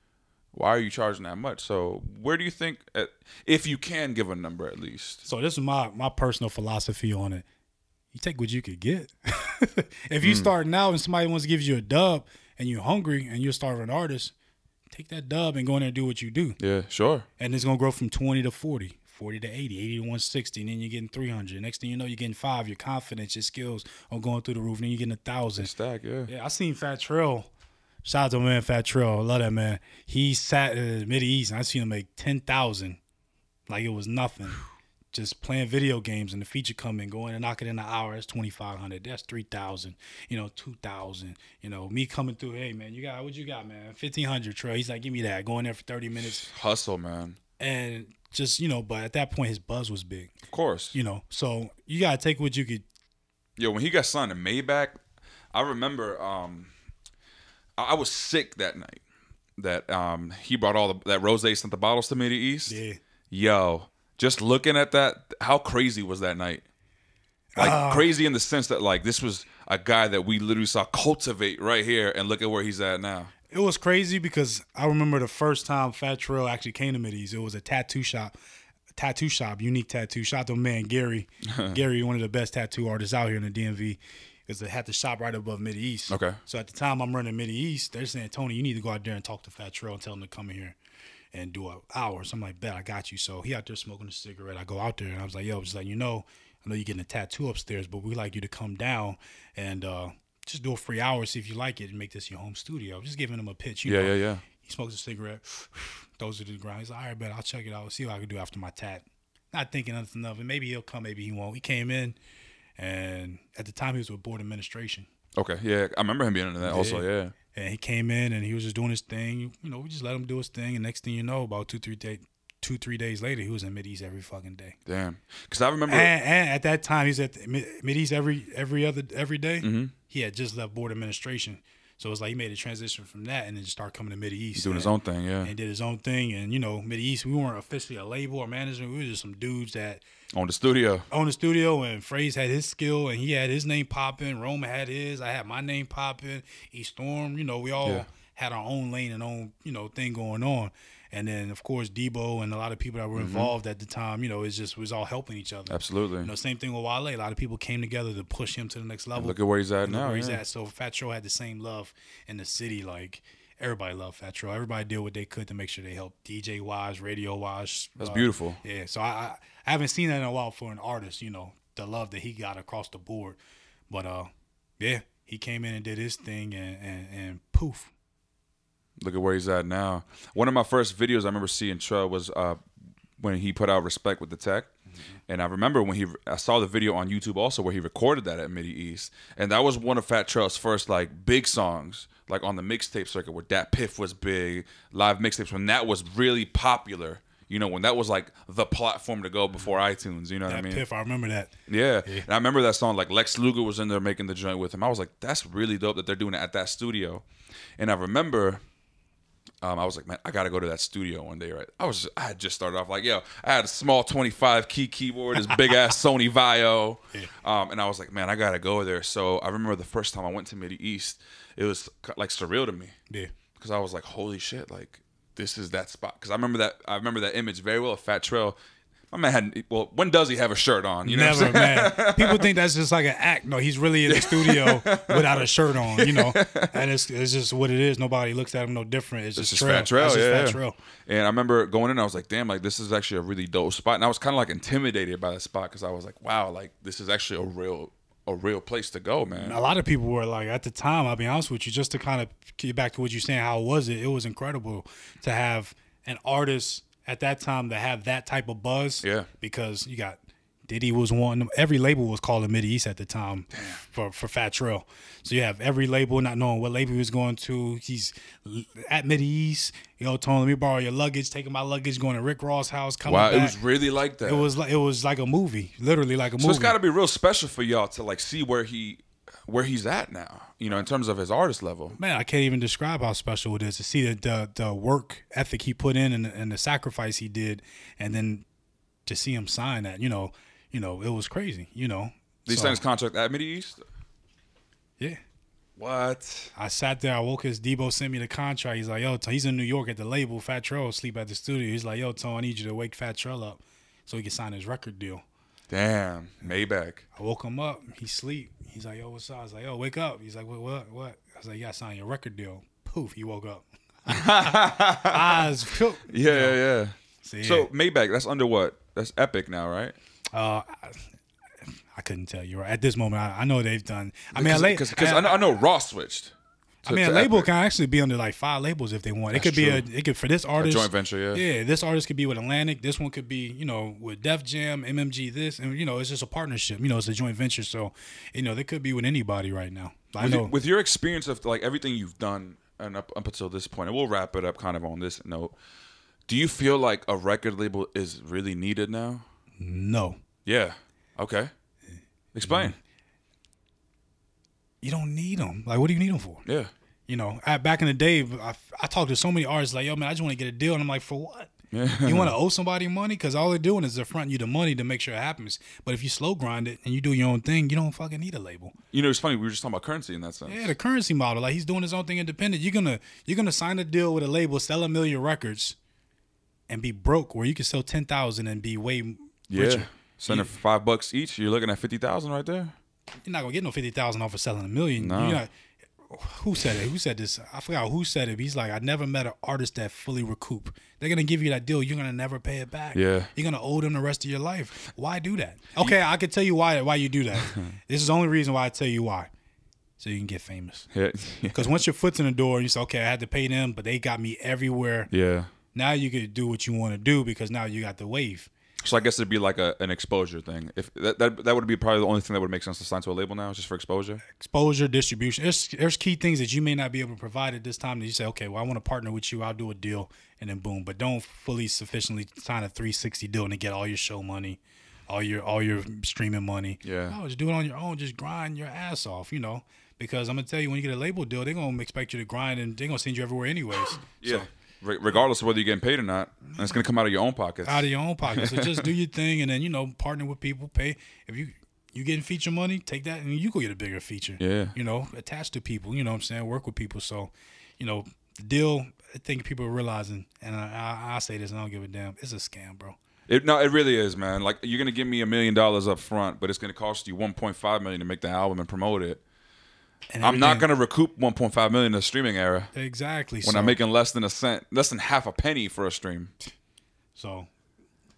why are you charging that much? So where do you think, uh, if you can give a number at least? So this is my my personal philosophy on it. You take what you could get. if you starting out and somebody wants to give you a dub and you're hungry and you're a starving artist, take that dub and go in there and do what you do. Yeah, sure. And it's gonna grow from 20 to 40, 40 to 80, 80 to 160, and then you're getting 300. Next thing you know, you're getting five. Your confidence, your skills are going through the roof. And then you're getting a thousand. Stack. Yeah. Yeah, I seen Fat Trel. Shout out to my man Fat Trel. I love that man. He sat uh, in the Mid East and I seen him make ten thousand. Like it was nothing. Just playing video games and the feature come in, going and knock it in an hour, that's twenty five hundred. That's three thousand, you know, two thousand. You know, me coming through, hey man, you got what you got, man? Fifteen hundred Trel. He's like, give me that. Going there for thirty minutes Hustle, man. and just, you know, but at that point his buzz was big. Of course. You know. So you gotta take what you could Yo, when he got signed to Maybach, I remember um, I, was sick that night. That um, he brought all the that rose sent the bottles to Mid East. Yeah. Yo, just looking at that, how crazy was that night? Like Ah. crazy in the sense that like this was a guy that we literally saw cultivate right here, and look at where he's at now. It was crazy because I remember the first time Fat Trel actually came to Middies. It was a tattoo shop, tattoo shop, unique tattoo. Shout out to man Gary. Gary, one of the best tattoo artists out here in the DMV. Because they had the shop right above Mid East. Okay. So at the time I'm running Mid East, they're saying, Tony, you need to go out there and talk to Fat Trel and tell him to come in here and do an hour. So I'm like, bet I got you. So he out there smoking a cigarette. I go out there and I was like, yo, just like you know, I know you're getting a tattoo upstairs, but we like you to come down and uh, just do a free hour, see if you like it, and make this your home studio. Just giving him a pitch. You Yeah, know? yeah, yeah. He smokes a cigarette, throws it to the ground. He's like, all right, bet I'll check it out. See what I can do after my tat. Not thinking nothing of it. Maybe he'll come, maybe he won't. He came in, and at the time he was with board administration. Okay, yeah, I remember him being in that. Also, yeah. And he came in and he was just doing his thing. You know, we just let him do his thing. And next thing you know, about two, three day, two, three days later, he was in Mid East every fucking day. Damn, because I remember. And, and at that time, he's at Mid East every every other every day. Mm-hmm. He had just left board administration, so it's like he made a transition from that and then just started coming to Mid East. doing his own thing, yeah. and did his own thing. And you know, Mid East, we weren't officially a label or management. We were just some dudes that On the studio. On the studio. And Phrase had his skill, and he had his name popping. Roma had his. I had my name popping. East Storm. You know, we all Yeah. had our own lane and own you know thing going on. And then of course Debo and a lot of people that were involved at the time. You know, it's just it was all helping each other. Absolutely. You know, same thing with Wale. A lot of people came together to push him to the next level. Look at where he's at now. where he's at. So Fat Trel had the same love in the city. Like everybody loved Fat Trel. Everybody did what they could to make sure they helped DJ wise, radio wise. That's uh, beautiful. Yeah. So I, I I haven't seen that in a while for an artist. You know, the love that he got across the board. But uh, yeah, he came in and did his thing, and and, and poof. Look at where he's at now. One of my first videos I remember seeing Trel was uh, when he put out "Respect with the Tech," and I remember when he I saw the video on YouTube also where he recorded that at Midi East, and that was one of Fat Trel's first like big songs, like on the mixtape circuit where DatPiff was big, live mixtapes when that was really popular. You know, when that was like the platform to go before iTunes. You know what I mean? Piff, I remember that. Yeah. And I remember that song, like Lex Luger was in there making the joint with him. I was like, that's really dope that they're doing it at that studio. And I remember, um, I was like, man, I got to go to that studio one day, right? I was, I had just started off like, yo, I had a small 25 key keyboard, this big ass Sony Vaio. Um, and I was like, man, I got to go there. So I remember the first time I went to Mid East, it was like surreal to me Yeah. because I was like, holy shit, like this is that spot. Because I remember that I remember that image very well. Of Fat Trel, my man had well, when does he have a shirt on? You know, Never, man. People think that's just like an act. No, he's really in the studio without a shirt on, you know. And it's, it's just what it is. Nobody looks at him no different. It's just, It's just Trel. Fat Trel, yeah. Fat. Trel. And I remember going in, I was like, damn, like this is actually a really dope spot. And I was kind of like intimidated by the spot because I was like, wow, like this is actually a real, a real place to go, man. A lot of people were like, at the time, I'll be honest with you, just to kind of get back to what you're saying, how was it? It was incredible to have an artist at that time to have that type of buzz. Yeah. Because you got Diddy was one. Every label was called Mid East at the time for for Fat Trel. So you have every label not knowing what label he was going to. He's at Mid East. Yo, Tony, let me borrow your luggage. Taking my luggage, going to Rick Ross' house. Coming Wow, back. it was really like that. It was like it was like a movie, literally like a so movie. it's got to be real special for y'all to like see where he where he's at now. You know, in terms of his artist level. Man, I can't even describe how special it is to see the the, the work ethic he put in and, and the sacrifice he did, and then to see him sign that. You know, you know, it was crazy. You know, Did he So, sign his contract at Mid East? yeah. What? I sat there. I woke his Debo sent me the contract. He's like, yo, he's in New York at the label. Fat Trel sleep at the studio. He's like, yo, Tone, I need you to wake Fat Trel up so he can sign his record deal. Damn, Maybach. I woke him up. He sleep. He's like, yo, what's up? I was like, yo, wake up. He's like, what, what, what? I was like, yeah, sign your record deal. Poof, he woke up. Eyes, phew. Yeah, yeah, yeah. So, yeah. So Maybach, that's under what? That's Epic now, right? Uh, I, I couldn't tell you right at this moment. I, I know they've done. I mean, because I, know, I know Ross switched. I mean, a label Epic. can actually be under like five labels if they want. It That's could be a. It could for this artist a joint venture, yeah. Yeah, this artist could be with Atlantic. This one could be, you know, with Def Jam, MMG. This, and you know, it's just a partnership. You know, it's a joint venture. So, you know, they could be with anybody right now. I with, know. your- with your experience of like everything you've done and up, up until this point, and we'll wrap it up kind of on this note. Do you feel like a record label is really needed now? no, Yeah. Okay. Explain. Mm-hmm. You don't need them. Like, what do you need them for? Yeah. You know, I, back in the day, I, I talked to so many artists like, yo, man, I just want to get a deal, and I'm like, for what? Yeah. You want to owe somebody money because all they're doing is they're fronting you the money to make sure it happens. But if you slow grind it and you do your own thing, you don't fucking need a label. You know, it's funny. We were just talking about currency in that sense. Yeah, the currency model. Like he's doing his own thing independent. You're gonna you're gonna sign a deal with a label, sell a million records, and be broke, where you can sell ten thousand and be way Yeah. richer. Sending five bucks each. You're looking at fifty thousand right there. You're not gonna get no fifty thousand off of selling a million. No. You're not, who said it? Who said this? I forgot who said it. He's like, I never met an artist that fully recoup. They're gonna give you that deal. You're gonna never pay it back. Yeah. You're gonna owe them the rest of your life. Why do that? Okay, I can tell you why why you do that. this is the only reason why I tell you why. So you can get famous. Yeah. Because once your foot's in the door, you say, okay, I had to pay them, but they got me everywhere. yeah. Now you can do what you want to do because now you got the wave. So I guess it'd be like a, an exposure thing. If that, that that would be probably the only thing that would make sense to sign to a label now, just for exposure. Exposure, distribution. There's there's key things that you may not be able to provide at this time that you say, okay, well, I want to partner with you. I'll do a deal, and then boom. But don't fully sufficiently sign a 360 deal and get all your show money, all your all your streaming money. Yeah. No, just do it on your own. Just grind your ass off, you know. Because I'm gonna tell you, when you get a label deal, they're gonna expect you to grind, and they're gonna send you everywhere anyways. Yeah. So, Re- regardless of whether you're getting paid or not, and it's gonna come out of your own pockets. out of your own pocket. So just do your thing, and then you know, partner with people. Pay if you you getting feature money, take that, and you go get a bigger feature. Yeah. you know, attached to people. You know what I'm saying? Work with people. So, you know, the deal. I think people are realizing, and I, I, I say this, and I don't give a damn. It's a scam, bro. It, no, it really is, man. Like you're gonna give me a million dollars up front, but it's gonna cost you 1.5 million to make the album and promote it. I'm not gonna recoup 1.5 million in the streaming era exactly when so, I'm making less than a cent, less than half a penny for a stream. So,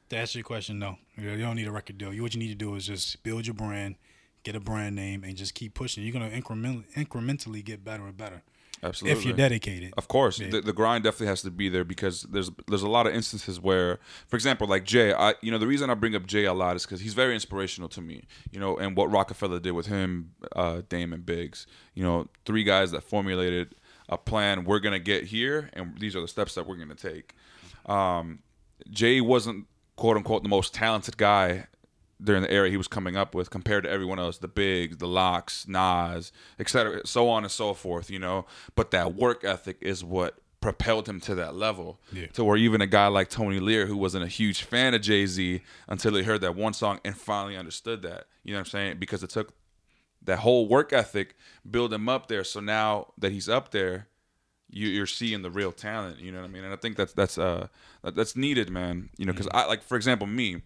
to answer your question, no, you don't need a record deal. You what you need to do is just build your brand, get a brand name, and just keep pushing. You're gonna incrementally incrementally get better and better Absolutely. if you're dedicated. Of course, the, the grind definitely has to be there because there's there's a lot of instances where, for example, like Jay, I you know the reason I bring up Jay a lot is because he's very inspirational to me. You know, and what Roc-A-Fella did with him, uh, Dame and Biggs. You know, three guys that formulated a plan. We're gonna get here, and these are the steps that we're gonna take. Um, Jay wasn't quote unquote the most talented guy during the era he was coming up with compared to everyone else the bigs the LOX nas etc so on and so forth you know? But that work ethic is what propelled him to that level. Yeah. to where even a guy like tony lear who wasn't a huge fan of jay-z until he heard that one song and finally understood that you know what i'm saying? Because it took that whole work ethic build him up there. So now that he's up there you, you're seeing the real talent. You know what I mean? And I think that's that's uh that's needed, man. You know, because Mm-hmm. I like for example me,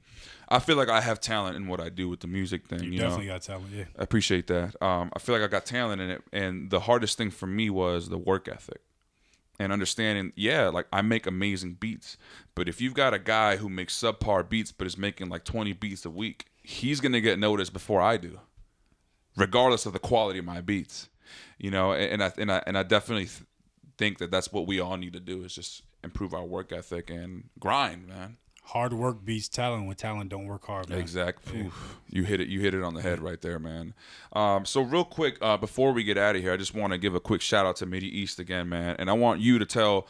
I feel like I have talent in what I do with the music thing. You, You know, definitely got talent. Yeah. I appreciate that. Um, I feel like I got talent in it, and the hardest thing for me was the work ethic and understanding. Yeah, like I make amazing beats, but if you've got a guy who makes subpar beats but is making like 20 beats a week, he's gonna get noticed before I do, regardless of the quality of my beats. You know, and, and I and I and I definitely th- think that that's what we all need to do is just improve our work ethic and grind, man. hard work beats talent when talent don't work hard. Man. Exactly. Oof. You hit it. You hit it on the head right there, man. Um, so real quick, uh, before we get out of here, I just want to give a quick shout out to Midi East again, man, and I want you to tell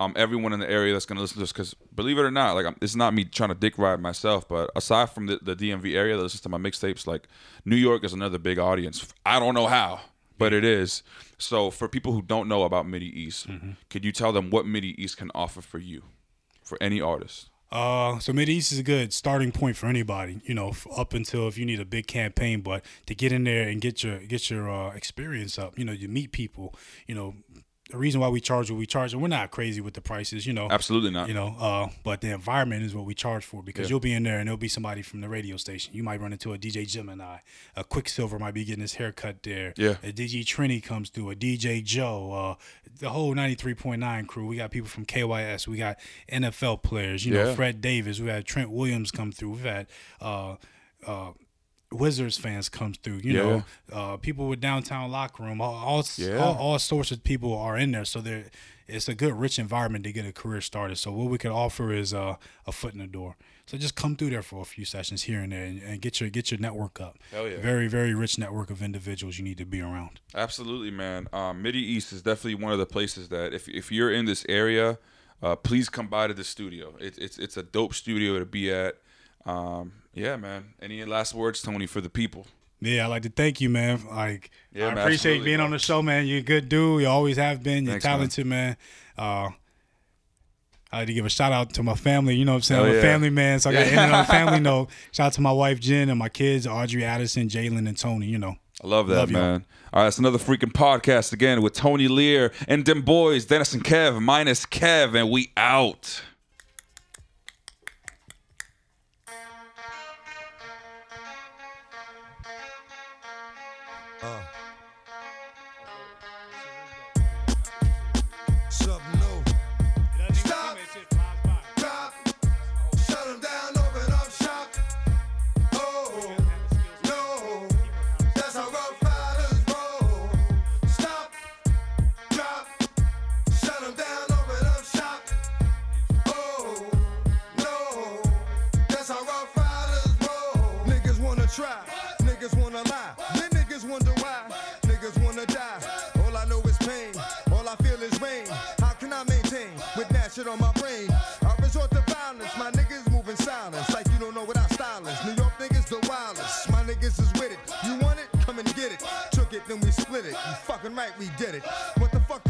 um, everyone in the area that's going to listen to this because believe it or not, like I'm, it's not me trying to dick ride myself, but aside from the, the DMV area that listens to my mixtapes, like New York is another big audience. I don't know how, but it is. So for people who don't know about Midi East, Mm-hmm. could you tell them what Midi East can offer for you, for any artist? Uh, so Mid East is a good starting point for anybody, you know, up until if you need a big campaign, but to get in there and get your get your uh, experience up, you know, you meet people, you know, the reason why we charge what we charge, and we're not crazy with the prices, you know, Absolutely not. you know, uh, but the environment is what we charge for because Yeah. you'll be in there and there'll be somebody from the radio station. You might run into a DJ Gemini, a Quicksilver might be getting his haircut there. Yeah. A DJ Trini comes through, a DJ Joe, uh, the whole 93.9 crew. We got people from KYS, we got NFL players, you know, Yeah. Fred Davis, we had Trent Williams come through, we've had uh, uh, Wizards fans comes through, you know, uh, people with downtown locker room, all all, Yeah. all all sorts of people are in there. So there, it's a good, rich environment to get a career started. So what we could offer is uh, a foot in the door. So just come through there for a few sessions here and there, and, and get your get your network up. Hell yeah. Very very rich network of individuals you need to be around. Absolutely, man. Um, Midi East is definitely one of the places that if if you're in this area, uh, please come by to the studio. It, it's it's a dope studio to be at. Um, yeah, man. Any last words, Tony, for the people? Yeah, I'd like to thank you, man. Like Yeah, I man, appreciate being bro. on the show, man. You're a good dude. You always have been. You're Thanks, talented, man. Uh, I like to give a shout out to my family. You know what I'm saying? Hell I'm yeah. a family man, so I got to end it on a family note. Shout out to my wife Jen and my kids, Audrey Addison, Jalen, and Tony. You know. I love that, Love man. All right, it's another freaking podcast again with Tony Lear and them boys, Dennis and Kev, minus Kev, and we out. split it. You fucking right, we did it. What the fuck